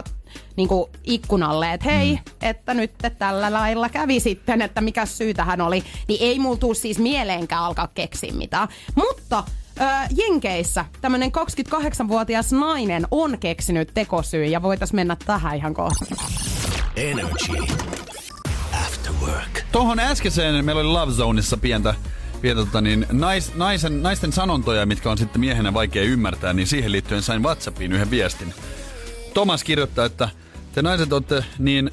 niinku ikkunalle, että hei, mm. että nyt tällä lailla kävi sitten, että mikä syy tähän oli, niin ei mulla tuu siis mieleenkään alkaa keksiä mitään. Mutta äh, Jenkeissä tämmönen 28-vuotias nainen on keksinyt tekosyy ja voitais mennä tähän ihan kohta. Energy After Work. Tuohon äskeiseen meillä oli Love Zoneissa pientä, pientä tota niin, nais, naisen, naisten sanontoja, mitkä on sitten miehenä vaikea ymmärtää, niin siihen liittyen sain Whatsappiin yhden viestin. Thomas kirjoittaa, että te naiset olette niin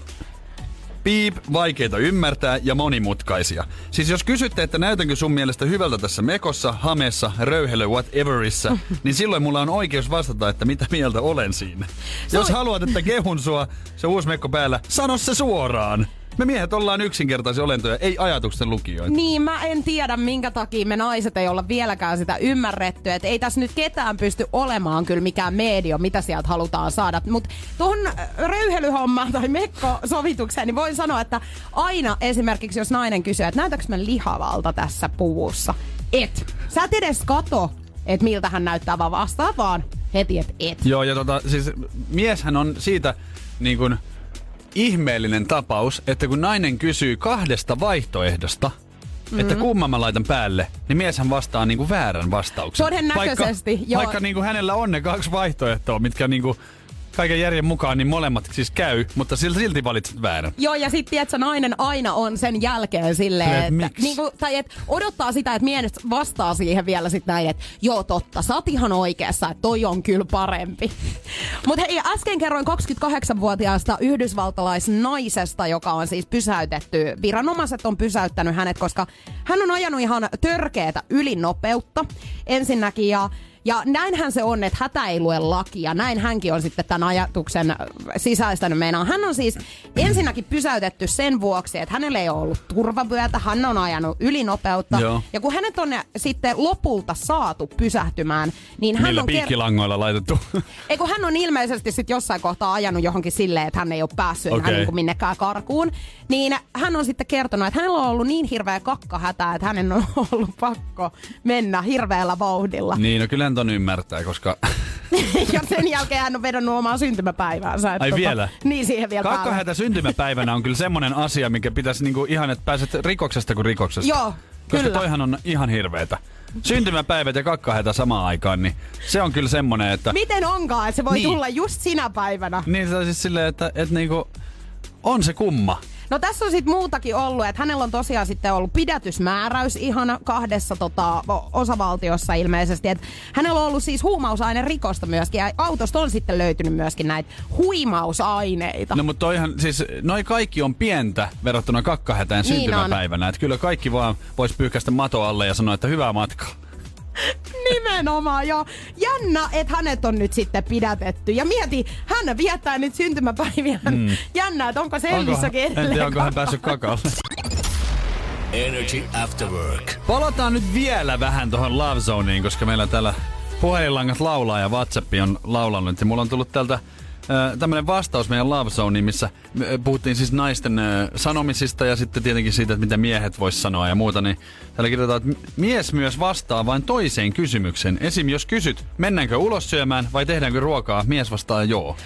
piip, vaikeita ymmärtää ja monimutkaisia. Siis jos kysytte, että näytänkö sun mielestä hyvältä tässä mekossa, hameessa, röyhelö, whateverissa, niin silloin mulla on oikeus vastata, että mitä mieltä olen siinä. Jos haluat, että kehun sua, se uusi mekko päällä, sano se suoraan. Me miehet ollaan yksinkertaisia olentoja, ei ajatuksen lukijoita. Niin, mä en tiedä, minkä takia me naiset ei olla vieläkään sitä ymmärretty. Että ei tässä nyt ketään pysty olemaan kyllä mikään medio, mitä sieltä halutaan saada. Mutta tuohon äh, röyhelyhommaan tai mekko-sovitukseen, niin voin sanoa, että aina esimerkiksi, jos nainen kysyy, että näytäks mä lihavalta tässä puvussa? Et. Sä et edes kato, että miltä hän näyttää, vaan vastaa vaan heti, että et. Joo, ja tota, siis mieshän on siitä niin kuin ihmeellinen tapaus, että kun nainen kysyy kahdesta vaihtoehdosta, mm-hmm. että kumman mä laitan päälle, niin mieshän vastaa niin kuin väärän vastauksen. Todennäköisesti, vaikka, joo. Vaikka niin kuin hänellä on ne kaksi vaihtoehtoa, mitkä niin kuin kaiken järjen mukaan niin molemmat siis käy, mutta silti, valitset väärän. Joo, ja sitten tiedätkö, nainen aina on sen jälkeen silleen, Silleen, että, että miksi? niinku, tai et odottaa sitä, että mies vastaa siihen vielä sit näin, että joo totta, sä oot ihan oikeassa, että toi on kyllä parempi. Mutta hei, äsken kerroin 28-vuotiaasta yhdysvaltalaisnaisesta, joka on siis pysäytetty. Viranomaiset on pysäyttänyt hänet, koska hän on ajanut ihan törkeätä ylinopeutta ensinnäkin ja Ja näinhän se on, että hätä ei lue lakia. Näin hänkin on sitten tämän ajatuksen sisäistänyt meinaan. Hän on siis ensinnäkin pysäytetty sen vuoksi, että hänellä ei ole ollut turvavyötä, hän on ajanut ylinopeutta. Joo. Ja kun hänet on sitten lopulta saatu pysähtymään, niin hän Millä on... ker- piikkilangoilla laitettu? ei kun hän on ilmeisesti sitten jossain kohtaa ajanut johonkin silleen, että hän ei ole päässyt Okei. niin minnekään karkuun. Niin hän on sitten kertonut, että hänellä on ollut niin hirveä kakkahätä, että hänen on ollut pakko mennä hirveällä vauhdilla. niin, no kyllä ton ymmärtää, koska ja sen jälkeen hän on vedonnut omaa syntymäpäiväänsä. Ai tota, vielä? Niin siihen vielä päälle. kakkahätä syntymäpäivänä on kyllä semmonen asia, mikä pitäisi niinku ihan, että pääset rikoksesta kuin rikoksesta. Joo, Koska kyllä. toihan on ihan hirveetä. Syntymäpäivät ja kakkahätä samaan aikaan, niin se on kyllä semmonen, että... Miten onkaan, että se voi Niin. tulla just sinä päivänä? Niin se on siis silleen, että, että niinku, on se kumma. No tässä on sitten muutakin ollut, että hänellä on tosiaan sitten ollut pidätysmääräys ihan kahdessa tota, osavaltiossa ilmeisesti. Että hänellä on ollut siis huumausainerikosta myöskin ja autosta on sitten löytynyt myöskin näitä huimausaineita. No mutta toihan, siis noi kaikki on pientä verrattuna kakkahätään Niin syntymäpäivänä. Että kyllä kaikki vaan vois pyyhkäistä mato alle ja sanoa, että hyvää matkaa. Nimenomaan, joo. Jännä, että hänet on nyt sitten pidätetty. Ja mieti, hän viettää nyt syntymäpäiviä. Mm. Jännä, että onko Selvissäkin en edelleen. tiedä, onko hän päässyt kakalle. Energy After Work. Palataan nyt vielä vähän tuohon Love Zoneen, koska meillä täällä puhelinlangat laulaa ja WhatsApp on laulanut. Ja mulla on tullut täältä tämmöinen vastaus meidän Love Zoneen, missä me puhuttiin siis naisten ö, sanomisista ja sitten tietenkin siitä, että mitä miehet vois sanoa ja muuta. Niin täällä kirjoitetaan, että mies myös vastaa vain toiseen kysymykseen. Esim. jos kysyt, mennäänkö ulos syömään vai tehdäänkö ruokaa, mies vastaa joo.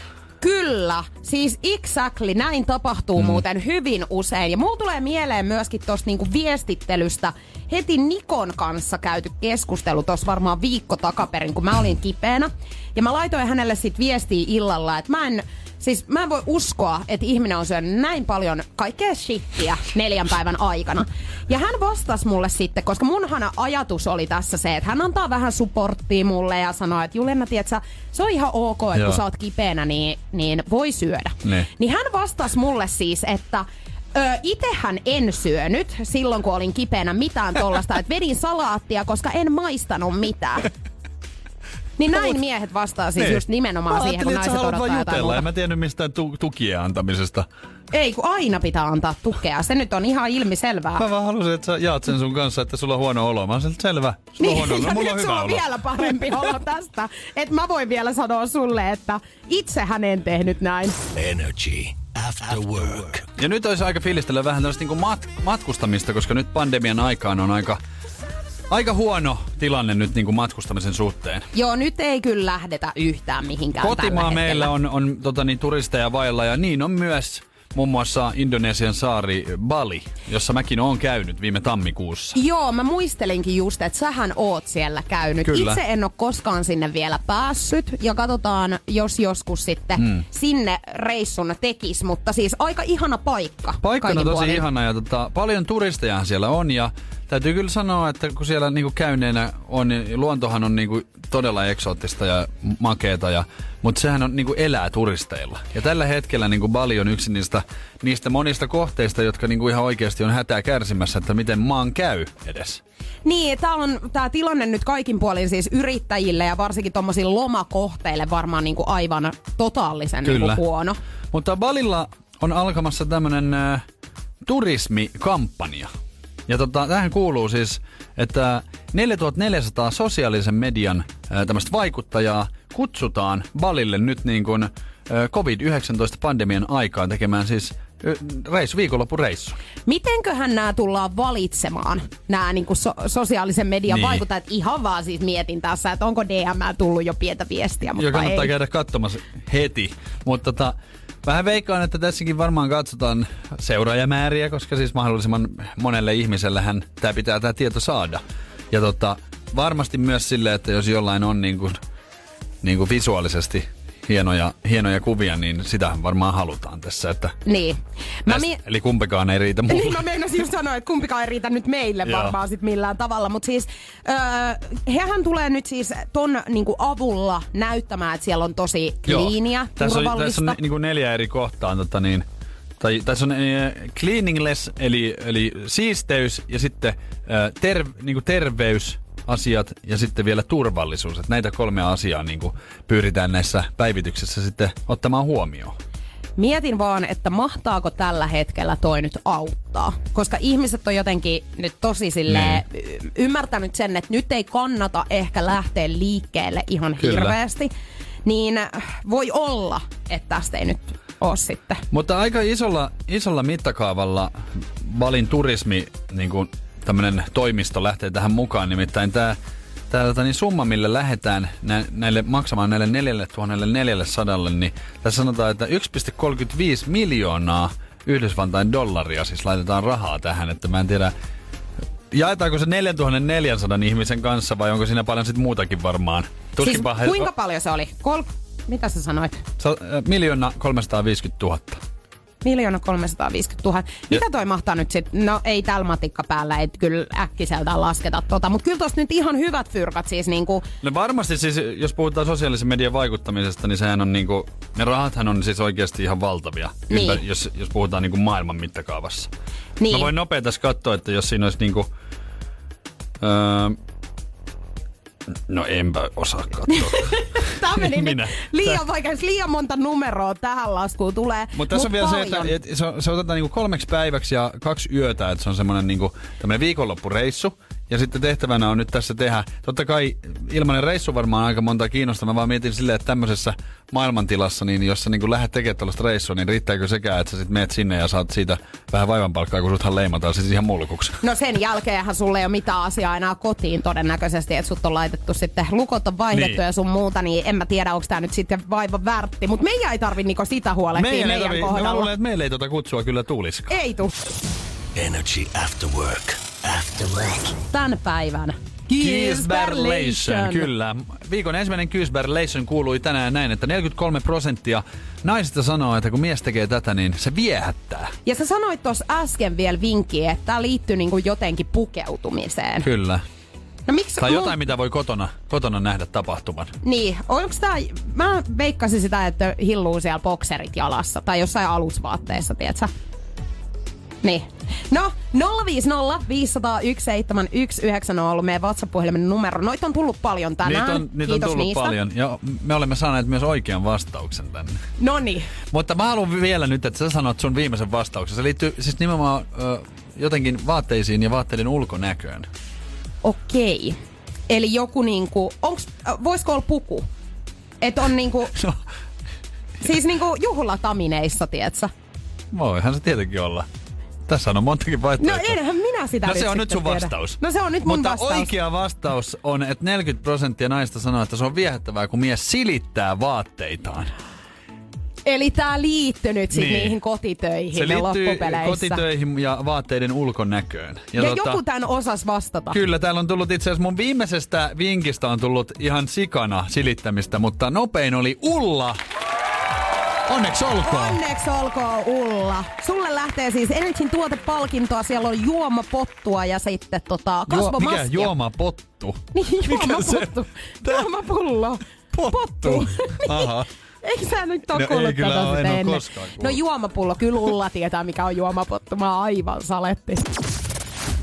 Kyllä, siis exactly, näin tapahtuu mm. muuten hyvin usein. Ja mulla tulee mieleen myöskin tuosta niinku viestittelystä heti Nikon kanssa käyty keskustelu tuossa varmaan viikko takaperin, kun mä olin kipeänä. Ja mä laitoin hänelle sit viestiä illalla, että mä en, siis mä en voi uskoa, että ihminen on syönyt näin paljon kaikkea shittiä neljän päivän aikana. Ja hän vastasi mulle sitten, koska munhan ajatus oli tässä se, että hän antaa vähän supporttia mulle ja sanoo, että Juliana, tiedätkö, se on ihan ok, että Joo. kun sä oot kipeänä, niin, niin voi syödä. Ne. Niin hän vastasi mulle siis, että Ö, itehän en syönyt silloin, kun olin kipeänä mitään tollasta, että vedin salaattia, koska en maistanut mitään. Niin näin miehet vastaa siis Niin. just nimenomaan Mä siihen, kun ajattelin, että naiset sä haluat odottaa vaan jotain jutella, en mä tiennyt mistään tu- tukien antamisesta. Ei, kun aina pitää antaa tukea. Se nyt on ihan ilmiselvää. Mä vaan halusin, että sä jaat sen sun kanssa, että sulla on huono olo. Mä sieltä, selvä. Sulla on huono olo. Niin, ja Mulla on nyt hyvä sulla on olo. vielä parempi olo tästä. Että mä voin vielä sanoa sulle, että itse hän en tehnyt näin. Energy After Work. Ja nyt olisi aika fiilistellä vähän tällaista niinku mat- matkustamista, koska nyt pandemian aikaan on aika, aika huono tilanne nyt niinku matkustamisen suhteen. Joo, nyt ei kyllä lähdetä yhtään mihinkään Kotimaa meillä on, on tota niin, turisteja vailla ja niin on myös muun muassa Indonesian saari Bali, jossa mäkin oon käynyt viime tammikuussa. Joo, mä muistelinkin just, että sähän oot siellä käynyt. Kyllä. Itse en ole koskaan sinne vielä päässyt ja katsotaan, jos joskus sitten hmm. sinne reissun tekis, mutta siis aika ihana paikka. Paikka on tosi puolin. ihana ja tota, paljon turisteja siellä on ja täytyy kyllä sanoa, että kun siellä niinku käyneenä on, niin luontohan on niinku todella eksoottista ja makeeta, ja, mutta sehän on niinku elää turisteilla. Ja tällä hetkellä niinku Bali on yksi niistä, niistä monista kohteista, jotka niinku ihan oikeasti on hätää kärsimässä, että miten maan käy edes. Niin, tää on tää tilanne nyt kaikin puolin siis yrittäjille ja varsinkin tommosille lomakohteille varmaan niinku aivan totaalisen Kyllä. niinku huono. Mutta Balilla on alkamassa tämmönen äh, turismikampanja. Ja tota, tähän kuuluu siis, että 4400 sosiaalisen median tämmöistä vaikuttajaa kutsutaan Balille nyt niin kuin äh, COVID-19-pandemian aikaan tekemään siis reissu, viikonloppureissu. Mitenköhän nämä tullaan valitsemaan, nämä niinku so- sosiaalisen median Niin. niin. vaikuttajat? Ihan vaan siis mietin tässä, että onko DM tullut jo pientä viestiä, mutta Ja kannattaa ei. käydä katsomassa heti. Mutta tota, vähän veikkaan, että tässäkin varmaan katsotaan seuraajamääriä, koska siis mahdollisimman monelle ihmisellähän tämä pitää tämä tieto saada. Ja tota, varmasti myös silleen, että jos jollain on niin kuin, niin kuin visuaalisesti hienoja, hienoja kuvia, niin sitähän varmaan halutaan tässä. Että Niin. Mä tästä, mi- Eli kumpikaan ei riitä mulle. Niin mä meinasin just sanoa, että kumpikaan ei riitä nyt meille Joo. varmaan sit millään tavalla. Mutta siis öö, hehän tulee nyt siis ton niinku avulla näyttämään, että siellä on tosi Joo. kliiniä, tässä on, tässä on niin kuin neljä eri kohtaa. Tota niin, tai tässä on äh, cleaningless, eli, eli siisteys, ja sitten äh, ter, niin kuin terveys, asiat ja sitten vielä turvallisuus. Että näitä kolmea asiaa niin kuin pyritään näissä päivityksissä sitten ottamaan huomioon. Mietin vaan, että mahtaako tällä hetkellä toi nyt auttaa. Koska ihmiset on jotenkin nyt tosi silleen y- ymmärtänyt sen, että nyt ei kannata ehkä lähteä liikkeelle ihan Kyllä. hirveästi. Niin voi olla, että tästä ei nyt ole sitten. Mutta aika isolla, isolla mittakaavalla Balin turismi niin kuin tämmönen toimisto lähtee tähän mukaan. Nimittäin tämä tää, tota, niin summa, millä lähdetään nä, näille maksamaan näille 4400, niin tässä sanotaan, että 1,35 miljoonaa Yhdysvaltain dollaria siis laitetaan rahaa tähän, että mä en tiedä, jaetaanko se 4400 ihmisen kanssa vai onko siinä paljon sitten muutakin varmaan? Siis kuinka paljon se oli? Kol- mitä sä sanoit? Sa- äh, miljoona 350 000. Miljoona 350 000. Mitä toi mahtaa nyt sitten? No ei tällä matikka päällä, et kyllä äkkiseltään lasketa tota. Mutta kyllä tosta nyt ihan hyvät fyrkat siis niinku... No varmasti siis, jos puhutaan sosiaalisen median vaikuttamisesta, niin sehän on niinku, ne rahathan on siis oikeasti ihan valtavia, Niin. ympär- jos, jos puhutaan niinku maailman mittakaavassa. Niin. Mä voin nopeasti tässä katsoa, että jos siinä olisi niinku, öö, no enpä osaa katsoa. Tämä meni Minä. liian vaikea, liian monta numeroa tähän laskuun tulee. Mutta tässä on Mut vielä se, että, paljon. että se, se otetaan niinku kolmeksi päiväksi ja kaksi yötä, että se on semmoinen niinku, viikonloppureissu. Ja sitten tehtävänä on nyt tässä tehdä, totta kai ilmainen reissu varmaan aika monta kiinnostaa. Mä vaan mietin silleen, että tämmöisessä maailmantilassa, niin jos sä niin lähdet tekemään tällaista reissua, niin riittääkö sekään, että sä sitten meet sinne ja saat siitä vähän vaivanpalkkaa, kun suthan leimataan siis ihan mulkuksi. No sen jälkeenhän sulle ei ole mitään asiaa enää kotiin todennäköisesti, että sut on laitettu sitten, lukot on vaihdettu Niin. ja sun muuta, niin en mä tiedä, onko tämä nyt sitten vaivan värtti. Mutta meidän ei tarvi niinku sitä huolehtia meidän, ei meidän tarvii- mä kohdalla. luulen, että meillä ei tuota kutsua kyllä tulisikaan. Ei tuu Energy After Work. After Work. tämän päivän. Kiesberlation, kyllä. Viikon ensimmäinen Kiesberlation kuului tänään näin, että 43 prosenttia naisista sanoo, että kun mies tekee tätä, niin se viehättää. Ja sä sanoit tuossa äsken vielä vinkkiä, että tämä liittyy niinku jotenkin pukeutumiseen. Kyllä. No miksi Tai mun- jotain, mitä voi kotona, kotona nähdä tapahtuman. Niin, onko tää, mä veikkasin sitä, että hilluu siellä bokserit jalassa tai jossain alusvaatteessa, tietsä? Niin. No, 050 501 7190 on ollut meidän WhatsApp-puhelimen numero. Noita on tullut paljon tänään. Niitä on, niitä on tullut niistä. paljon. Ja me olemme saaneet myös oikean vastauksen tänne. No niin. Mutta mä haluan vielä nyt, että sä sanot sun viimeisen vastauksen. Se liittyy siis nimenomaan ö, jotenkin vaatteisiin ja vaatteiden ulkonäköön. Okei. Eli joku niinku, onks, voisiko olla puku? Että on niinku, No, siis niinku juhlatamineissa, tietsä? voihan se tietenkin olla. Tässä on montakin No vaihtoehtoa. enhän minä sitä No se on nyt sun tiedä. vastaus. No se on nyt mun Mutta vastaus. oikea vastaus on, että 40 prosenttia naista sanoo, että se on viehättävää, kun mies silittää vaatteitaan. Eli tää liittyy nyt Niin. niihin kotitöihin Se liittyy kotitöihin ja vaatteiden ulkonäköön. Ja, ja joku tän osas vastata. Kyllä, täällä on tullut itse asiassa mun viimeisestä vinkistä on tullut ihan sikana silittämistä, mutta nopein oli Ulla. Onneksi olkoon. Onneksi olkoon Ulla. Sulle lähtee siis Energyn tuotepalkintoa. Siellä on juomapottua ja sitten tota, Juo, kasvomaskia. mikä juomapottu? Niin, juomapottu. Juomapullo. Pottu. Aha. Eikö sä nyt ole No ei kuullut tätä ole, sitä en ennen? koskaan kuullut. No juomapullo, kyllä Ulla tietää mikä on juomapottu. Mä oon aivan saletti.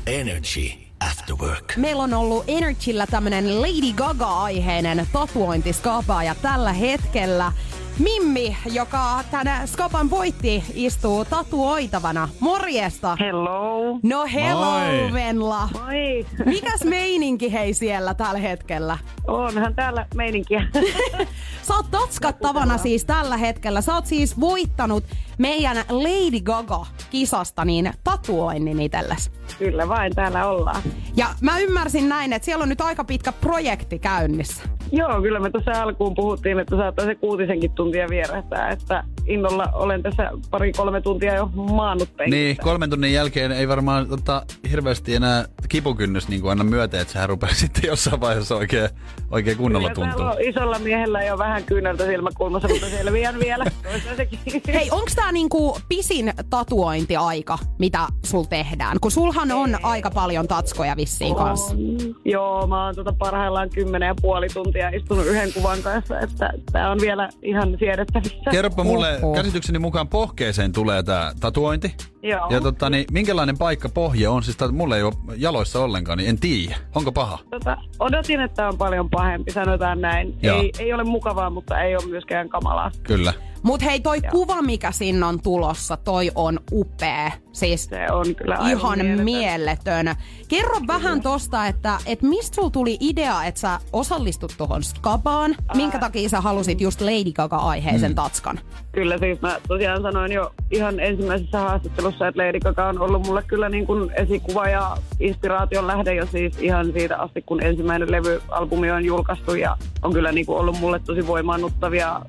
Energy After Work. Meillä on ollut Energyllä tämmönen Lady Gaga-aiheinen tatuointiskapa ja tällä hetkellä Mimmi, joka tänä skapan voitti, istuu tatuoitavana. Morjesta! Hello. No hello Moi. Venla! Moi. Mikäs meininki hei siellä tällä hetkellä? Onhan täällä meininkiä. Sä oot tatskattavana siis tällä hetkellä. Sä oot siis voittanut meidän Lady Gaga-kisasta niin tatuoinnin itsellesi. Kyllä vain, täällä ollaan. Ja mä ymmärsin näin, että siellä on nyt aika pitkä projekti käynnissä. Joo, kyllä me tuossa alkuun puhuttiin, että saattaa se kuutisenkin tuntia vierähtää, että innolla olen tässä pari-kolme tuntia jo maannut penkissä. Niin, kolmen tunnin jälkeen ei varmaan tota, hirveästi enää kipukynnys niin kuin anna myöten, että sehän rupeaa sitten jossain vaiheessa oikein, oikein kunnolla Kyllä tuntuu. täällä on isolla miehellä jo vähän kyyneltä silmäkulmassa, mutta selviän vielä toistaiseksi. Hei, onks tää niinku pisin tatuointiaika, mitä sul tehdään? Kun sulhan on aika paljon tatskoja vissiin kanssa. On. Joo, mä oon tota parhaillaan kymmenen ja puoli tuntia istunut yhden kuvan kanssa, että tää on vielä ihan siedettävissä. Kerropa mulle, Huhhuh. käsitykseni mukaan pohkeeseen tulee tää tatuointi. Joo. Ja tota, niin, minkälainen paikka pohje on? Siis tää, mulla ei ole jaloissa ollenkaan, niin en tiedä. Onko paha? Tota, odotin, että on paljon pahempi, sanotaan näin. Joo. Ei, ei ole mukavaa, mutta ei ole myöskään kamalaa. Kyllä. Mut hei, toi kuva, mikä sinne on tulossa, toi on upea. Siis Se on kyllä aivan ihan mieletön. mieletön. Kerro vähän tosta, että et mistä sulla tuli idea, että sä osallistut tuohon skabaan? Minkä takia sä halusit just Lady Gaga-aiheisen tatskan? Kyllä siis mä tosiaan sanoin jo ihan ensimmäisessä haastattelussa, että Lady Gaga on ollut mulle kyllä niin kuin esikuva ja inspiraation lähde jo siis ihan siitä asti, kun ensimmäinen levyalbumi on julkaistu ja on kyllä niin kuin ollut mulle tosi voimaannuttavia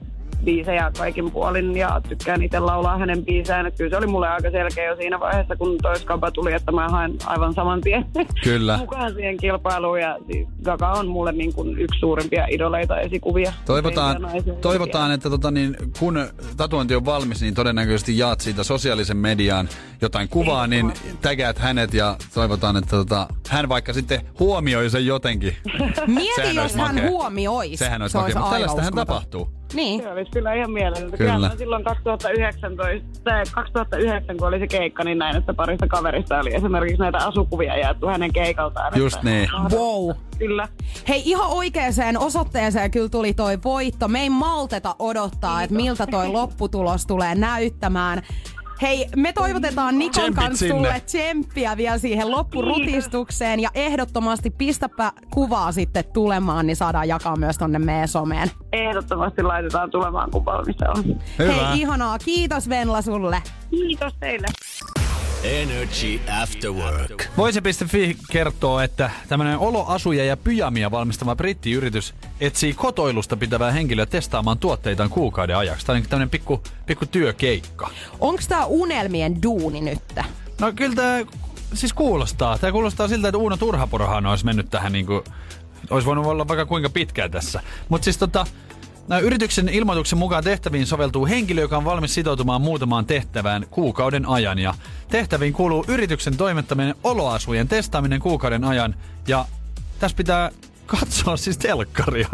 biisejä kaikin puolin ja tykkään itse laulaa hänen biisejään. Että Kyllä se oli mulle aika selkeä jo siinä vaiheessa, kun toi skaba tuli, että mä haen aivan saman tien Kyllä. mukaan siihen kilpailuun. Ja siis Gaga on mulle niin kuin yksi suurimpia idoleita esikuvia. Toivotaan, toivotaan että tota, niin, kun tatuointi on valmis, niin todennäköisesti jaat siitä sosiaalisen mediaan jotain kuvaa, niin tägäät hänet ja toivotaan, että tota, hän vaikka sitten huomioi sen jotenkin. Mieti, jos olisi hän huomioisi. Sehän olisi se makea, mutta aivan tällaistähän tapahtuu. Niin. Se olisi kyllä ihan mielellistä. Kyllä. Kyllä. silloin 2019, tai 2009, kun oli se keikka, niin näin, että parista kaverista oli esimerkiksi näitä asukuvia jaettu hänen keikaltaan. Just että, niin. Wow. Kyllä. Hei, ihan oikeaan osoitteeseen kyllä tuli toi voitto. Me ei malteta odottaa, että miltä toi lopputulos tulee näyttämään. Hei, me toivotetaan Nikon Tsempit kanssa sinne. sulle tsemppiä vielä siihen loppurutistukseen ja ehdottomasti pistäpä kuvaa sitten tulemaan, niin saadaan jakaa myös tonne meidän someen. Ehdottomasti laitetaan tulemaan, kun valmistellaan. Hyvä. Hei, ihanaa. Kiitos Venla sulle. Kiitos teille. Energy After Work. Voise.fi kertoo, että tämmöinen oloasuja ja pyjamia valmistava brittiyritys etsii kotoilusta pitävää henkilöä testaamaan tuotteitaan kuukauden ajaksi. Tämä on tämmöinen pikku, pikku työkeikka. Onks tää unelmien duuni nyt? No kyllä tämä siis kuulostaa. Tämä kuulostaa siltä, että Uuno Turhaporohan olisi mennyt tähän niin kuin, olisi voinut olla vaikka kuinka pitkään tässä. Mutta siis tota, yrityksen ilmoituksen mukaan tehtäviin soveltuu henkilö, joka on valmis sitoutumaan muutamaan tehtävään kuukauden ajan. Ja tehtäviin kuuluu yrityksen toimittaminen oloasujen testaaminen kuukauden ajan. Ja tässä pitää katsoa siis telkkaria.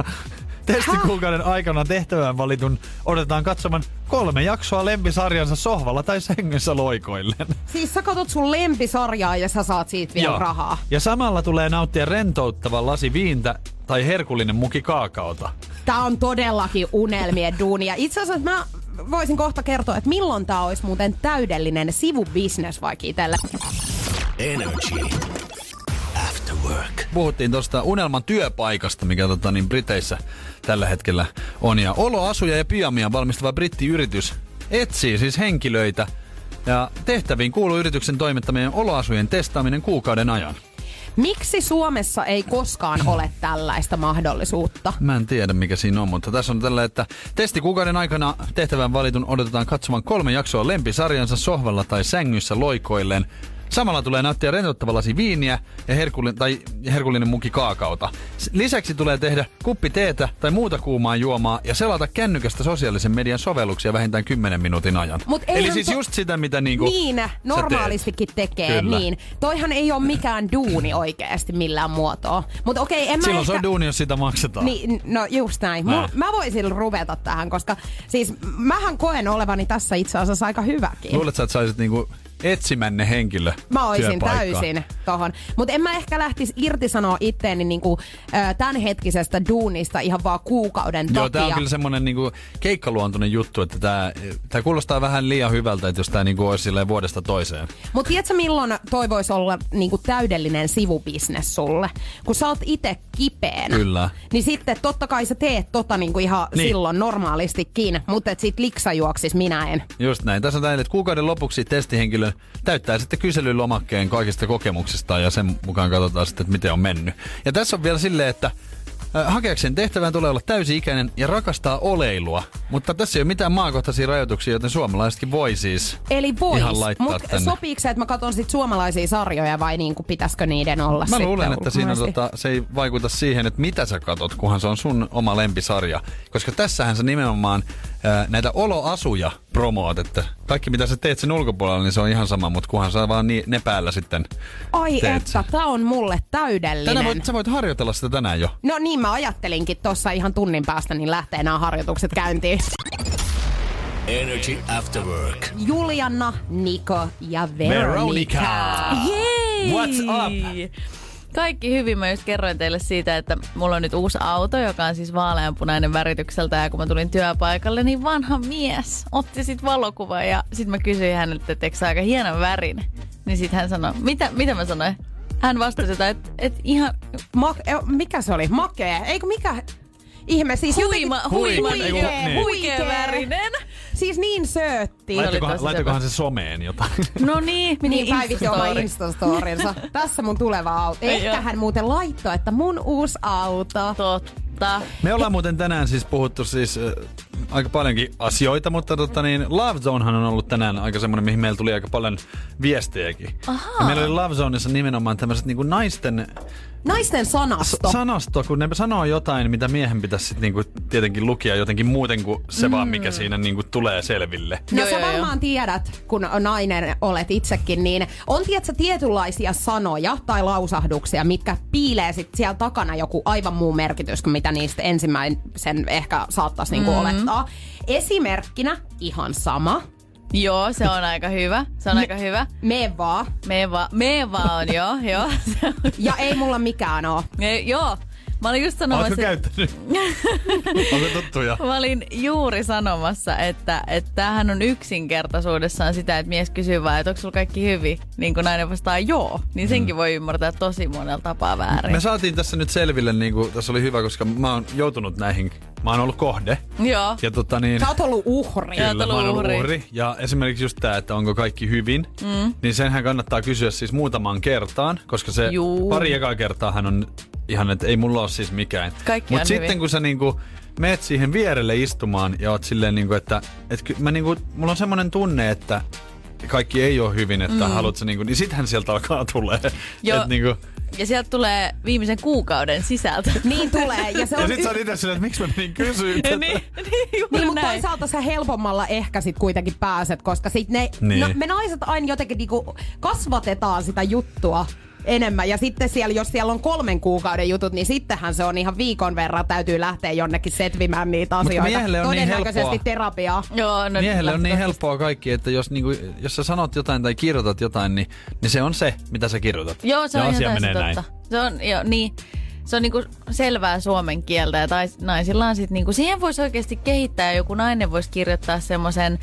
Testikuukauden aikana tehtävään valitun odotetaan katsomaan kolme jaksoa lempisarjansa sohvalla tai sängyssä loikoillen. Siis sä katot sun lempisarjaa ja sä saat siitä vielä Joo. rahaa. Ja samalla tulee nauttia rentouttava lasi viintä tai herkullinen muki kaakaota. Tää on todellakin unelmien duunia. Itse asiassa mä voisin kohta kertoa, että milloin tää olisi muuten täydellinen sivubisnes vaikka itselle. Energy After Work. Puhuttiin tuosta unelman työpaikasta, mikä tota, niin Briteissä tällä hetkellä on. Ja oloasuja ja pyjamia valmistava brittiyritys etsii siis henkilöitä. Ja tehtäviin kuuluu yrityksen toimittamien oloasujen testaaminen kuukauden ajan. Miksi Suomessa ei koskaan ole tällaista mahdollisuutta? Mä en tiedä mikä siinä on, mutta tässä on tällä, että testikuukauden aikana tehtävän valitun odotetaan katsomaan kolme jaksoa lempisarjansa sohvalla tai sängyssä loikoilleen. Samalla tulee nauttia rentouttava lasi viiniä ja herkullinen, tai herkullinen muki kaakaota. Lisäksi tulee tehdä kuppi teetä tai muuta kuumaa juomaa ja selata kännykästä sosiaalisen median sovelluksia vähintään 10 minuutin ajan. Mut Eli siis to- just sitä, mitä niinku Niin, normaalistikin tekee, Kyllä. niin. Toihan ei ole mikään duuni oikeasti millään muotoa. Mutta okei, en mä Silloin ehkä... se on duuni, jos sitä maksetaan. Niin, no just näin. Näin. mä voisin ruveta tähän, koska siis mähän koen olevani tässä itse asiassa aika hyväkin. Luulet sä, että saisit niinku etsimänne henkilö Mä oisin täysin tohon. Mutta en mä ehkä lähtisi irtisanoa itteeni niinku, tämänhetkisestä duunista ihan vaan kuukauden Joo, takia. tää on kyllä semmonen niinku keikkaluontoinen juttu, että tää, tää kuulostaa vähän liian hyvältä, että jos tää niinku olisi vuodesta toiseen. Mutta tiedätkö milloin toi voisi olla niinku täydellinen sivubisnes sulle? Kun sä oot itse kipeänä. Kyllä. Niin sitten totta kai sä teet tota niinku ihan Niin. silloin normaalistikin, mutta et sit liksa juoksis minä en. Just näin. Tässä on näin, että kuukauden lopuksi testihenkilö täyttää sitten kyselylomakkeen kaikista kokemuksista ja sen mukaan katsotaan sitten, että miten on mennyt. Ja tässä on vielä silleen, että hakeakseen tehtävään tulee olla täysi-ikäinen ja rakastaa oleilua. Mutta tässä ei ole mitään maakohtaisia rajoituksia, joten suomalaisetkin voi siis Eli laittaa mutta tänne. sopiiko se, että mä katson sit suomalaisia sarjoja vai niinku pitäisikö niiden olla Mä luulen, että siinä tota, se ei vaikuta siihen, että mitä sä katot, kunhan se on sun oma lempisarja. Koska tässähän sä nimenomaan ää, näitä oloasuja promoot, että kaikki mitä sä teet sen ulkopuolella, niin se on ihan sama, mutta kunhan sä vaan ni, ne päällä sitten Ai teet että, tää on mulle täydellinen. Tänään voit, sä voit harjoitella sitä tänään jo. No niin, mä ajattelinkin tossa ihan tunnin päästä, niin lähtee nämä harjoitukset käyntiin. Energy After Work. Julianna, Niko ja Veronica. Veronica. Jei! What's up? Kaikki hyvin. Mä just kerroin teille siitä, että mulla on nyt uusi auto, joka on siis vaaleanpunainen väritykseltä. Ja kun mä tulin työpaikalle, niin vanha mies otti sit valokuvan ja sit mä kysyin häneltä, että eikö aika hienon värin? Niin sit hän sanoi, mitä, mitä mä sanoin? Hän vastasi, että et, et ihan Ma- eh, mikä se oli? Makee? Eikö mikä? Ihme, siis huima, huima, Huikea, huikea, niin. huikea värinen. Siis niin söötti. Laittakohan, tosi laittakohan se someen jotain. No niin, meni Niin päivitti oma. Instastorinsa. Tässä mun tuleva auto. Ei Ehkä hän muuten laittoi, että mun uusi auto. Totta. Me ollaan muuten tänään siis puhuttu siis aika paljonkin asioita, mutta tota niin, Love Zonehan on ollut tänään aika semmoinen, mihin meillä tuli aika paljon viestejäkin. Ahaa. Ja meillä oli Love Zoneissa nimenomaan tämmöiset niinku naisten Naisten sanasto. s- sanasto, kun ne sanoo jotain, mitä miehen pitäisi sit niinku tietenkin lukia jotenkin muuten kuin se mm. vaan, mikä siinä niinku tulee selville. No Joo, sä joo, varmaan tiedät, kun nainen olet itsekin, niin on tiedätkö tietynlaisia sanoja tai lausahduksia, mitkä piilee sit siellä takana joku aivan muu merkitys kuin mitä niistä ensimmäisen ehkä saattaisi niinku Mm. olettaa. Esimerkkinä ihan sama. Joo, se on aika hyvä. Se on aika hyvä. Me vaan. Me vaan, me vaan, joo, joo. On, Ja ei mulla mikään oo. e, joo. Mä olin just Oletko sanomassa, käyttänyt? Onko tuttuja? mä olin juuri sanomassa, että, että tämähän on yksinkertaisuudessaan sitä, että mies kysyy vaan, että onko sulla kaikki hyvin, niin kun nainen vastaa joo, niin senkin Mm. voi ymmärtää tosi monella tapaa väärin. Me saatiin tässä nyt selville, niin kuin, tässä oli hyvä, koska mä oon joutunut näihin, mä oon ollut kohde. Joo. Ja tota niin, Sä oot ollut uhri. Kyllä, ollut mä oon ollut uhri. uhri. Ja esimerkiksi just tää, että onko kaikki hyvin, mm. niin senhän kannattaa kysyä siis muutamaan kertaan, koska se Juu. pari ekaa kertaa hän on ihan, että ei mulla ole siis mikään. Kaikki Mutta sitten hyvin. kun sä niinku meet siihen vierelle istumaan ja oot silleen niinku, että et, ky- mä niinku, mulla on semmoinen tunne, että kaikki ei ole hyvin, että mm. haluat sä niinku, niin sittenhän sieltä alkaa tulee. Joo. Et niinku, Ja sieltä tulee viimeisen kuukauden sisältö. Niin tulee. Ja se ja on sit sä oot itse silleen, että miksi mä menin kysyä tätä. niin, niin, Niin, mutta toisaalta sä helpommalla ehkä sit kuitenkin pääset, koska sit ne, Niin. no, me naiset aina jotenkin niinku kasvatetaan sitä juttua enemmän. Ja sitten siellä, jos siellä on kolmen kuukauden jutut, niin sittenhän se on ihan viikon verran täytyy lähteä jonnekin setvimään niitä Mut asioita. miehelle on niin Todennäköisesti helppoa. terapiaa. Joo, no, Miehelle on niin helppoa kaikki, että jos, niinku, jos sä sanot jotain tai kirjoitat jotain, niin, niin se on se, mitä sä kirjoitat. Joo, se ja on asia menee näin. Se on, joo, niin. Se on niinku selvää suomen kieltä ja tais, naisilla on sit niinku, siihen voisi oikeasti kehittää, joku nainen voisi kirjoittaa semmoisen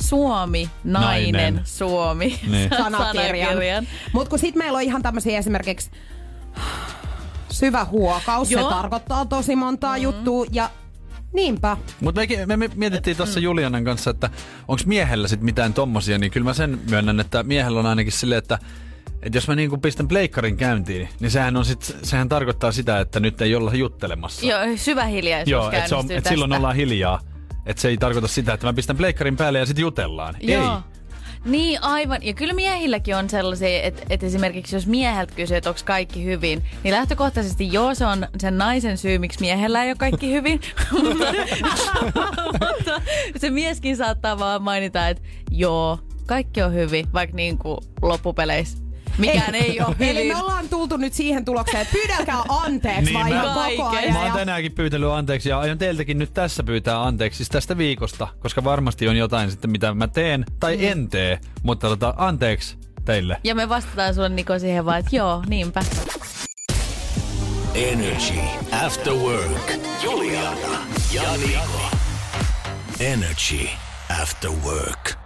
Suomi, nainen, Nainen. Suomi Niin. sanakirjan. Mutta kun sit meillä on ihan tämmöisiä esimerkiksi syvä huokaus, Joo. se tarkoittaa tosi montaa mm. juttua ja niinpä. Mutta me, me, me mietittiin tuossa Julianan kanssa, että onko miehellä sit mitään tommosia, niin kyllä mä sen myönnän, että miehellä on ainakin silleen, että että jos mä niinku pistän pleikkarin käyntiin, niin sehän, on sit, sehän tarkoittaa sitä, että nyt ei olla juttelemassa. Joo, syvä hiljaisuus Joo että käynnistyy et tästä. silloin ollaan hiljaa. Että se ei tarkoita sitä, että mä pistän pleikkarin päälle ja sitten jutellaan. Joo. Ei. Niin, aivan. Ja kyllä miehilläkin on sellaisia, että, että esimerkiksi jos mieheltä kysyy, että onko kaikki hyvin, niin lähtökohtaisesti joo, se on sen naisen syy, miksi miehellä ei ole kaikki hyvin. mutta se mieskin saattaa vaan mainita, että joo, kaikki on hyvin, vaikka niin kuin loppupeleissä mikään ei, ole hyvin. Eli me ollaan tultu nyt siihen tulokseen, että pyydälkää anteeksi Niin, vaan mä- ihan koko ajan. Mä oon tänäänkin pyytänyt anteeksi ja aion teiltäkin nyt tässä pyytää anteeksi siis tästä viikosta, koska varmasti on jotain sitten, mitä mä teen tai en tee, mutta tota, anteeksi teille. Ja me vastataan sulle Niko siihen vaan, että joo, niinpä. Energy After Work. Juliana ja Niko. Energy After Work.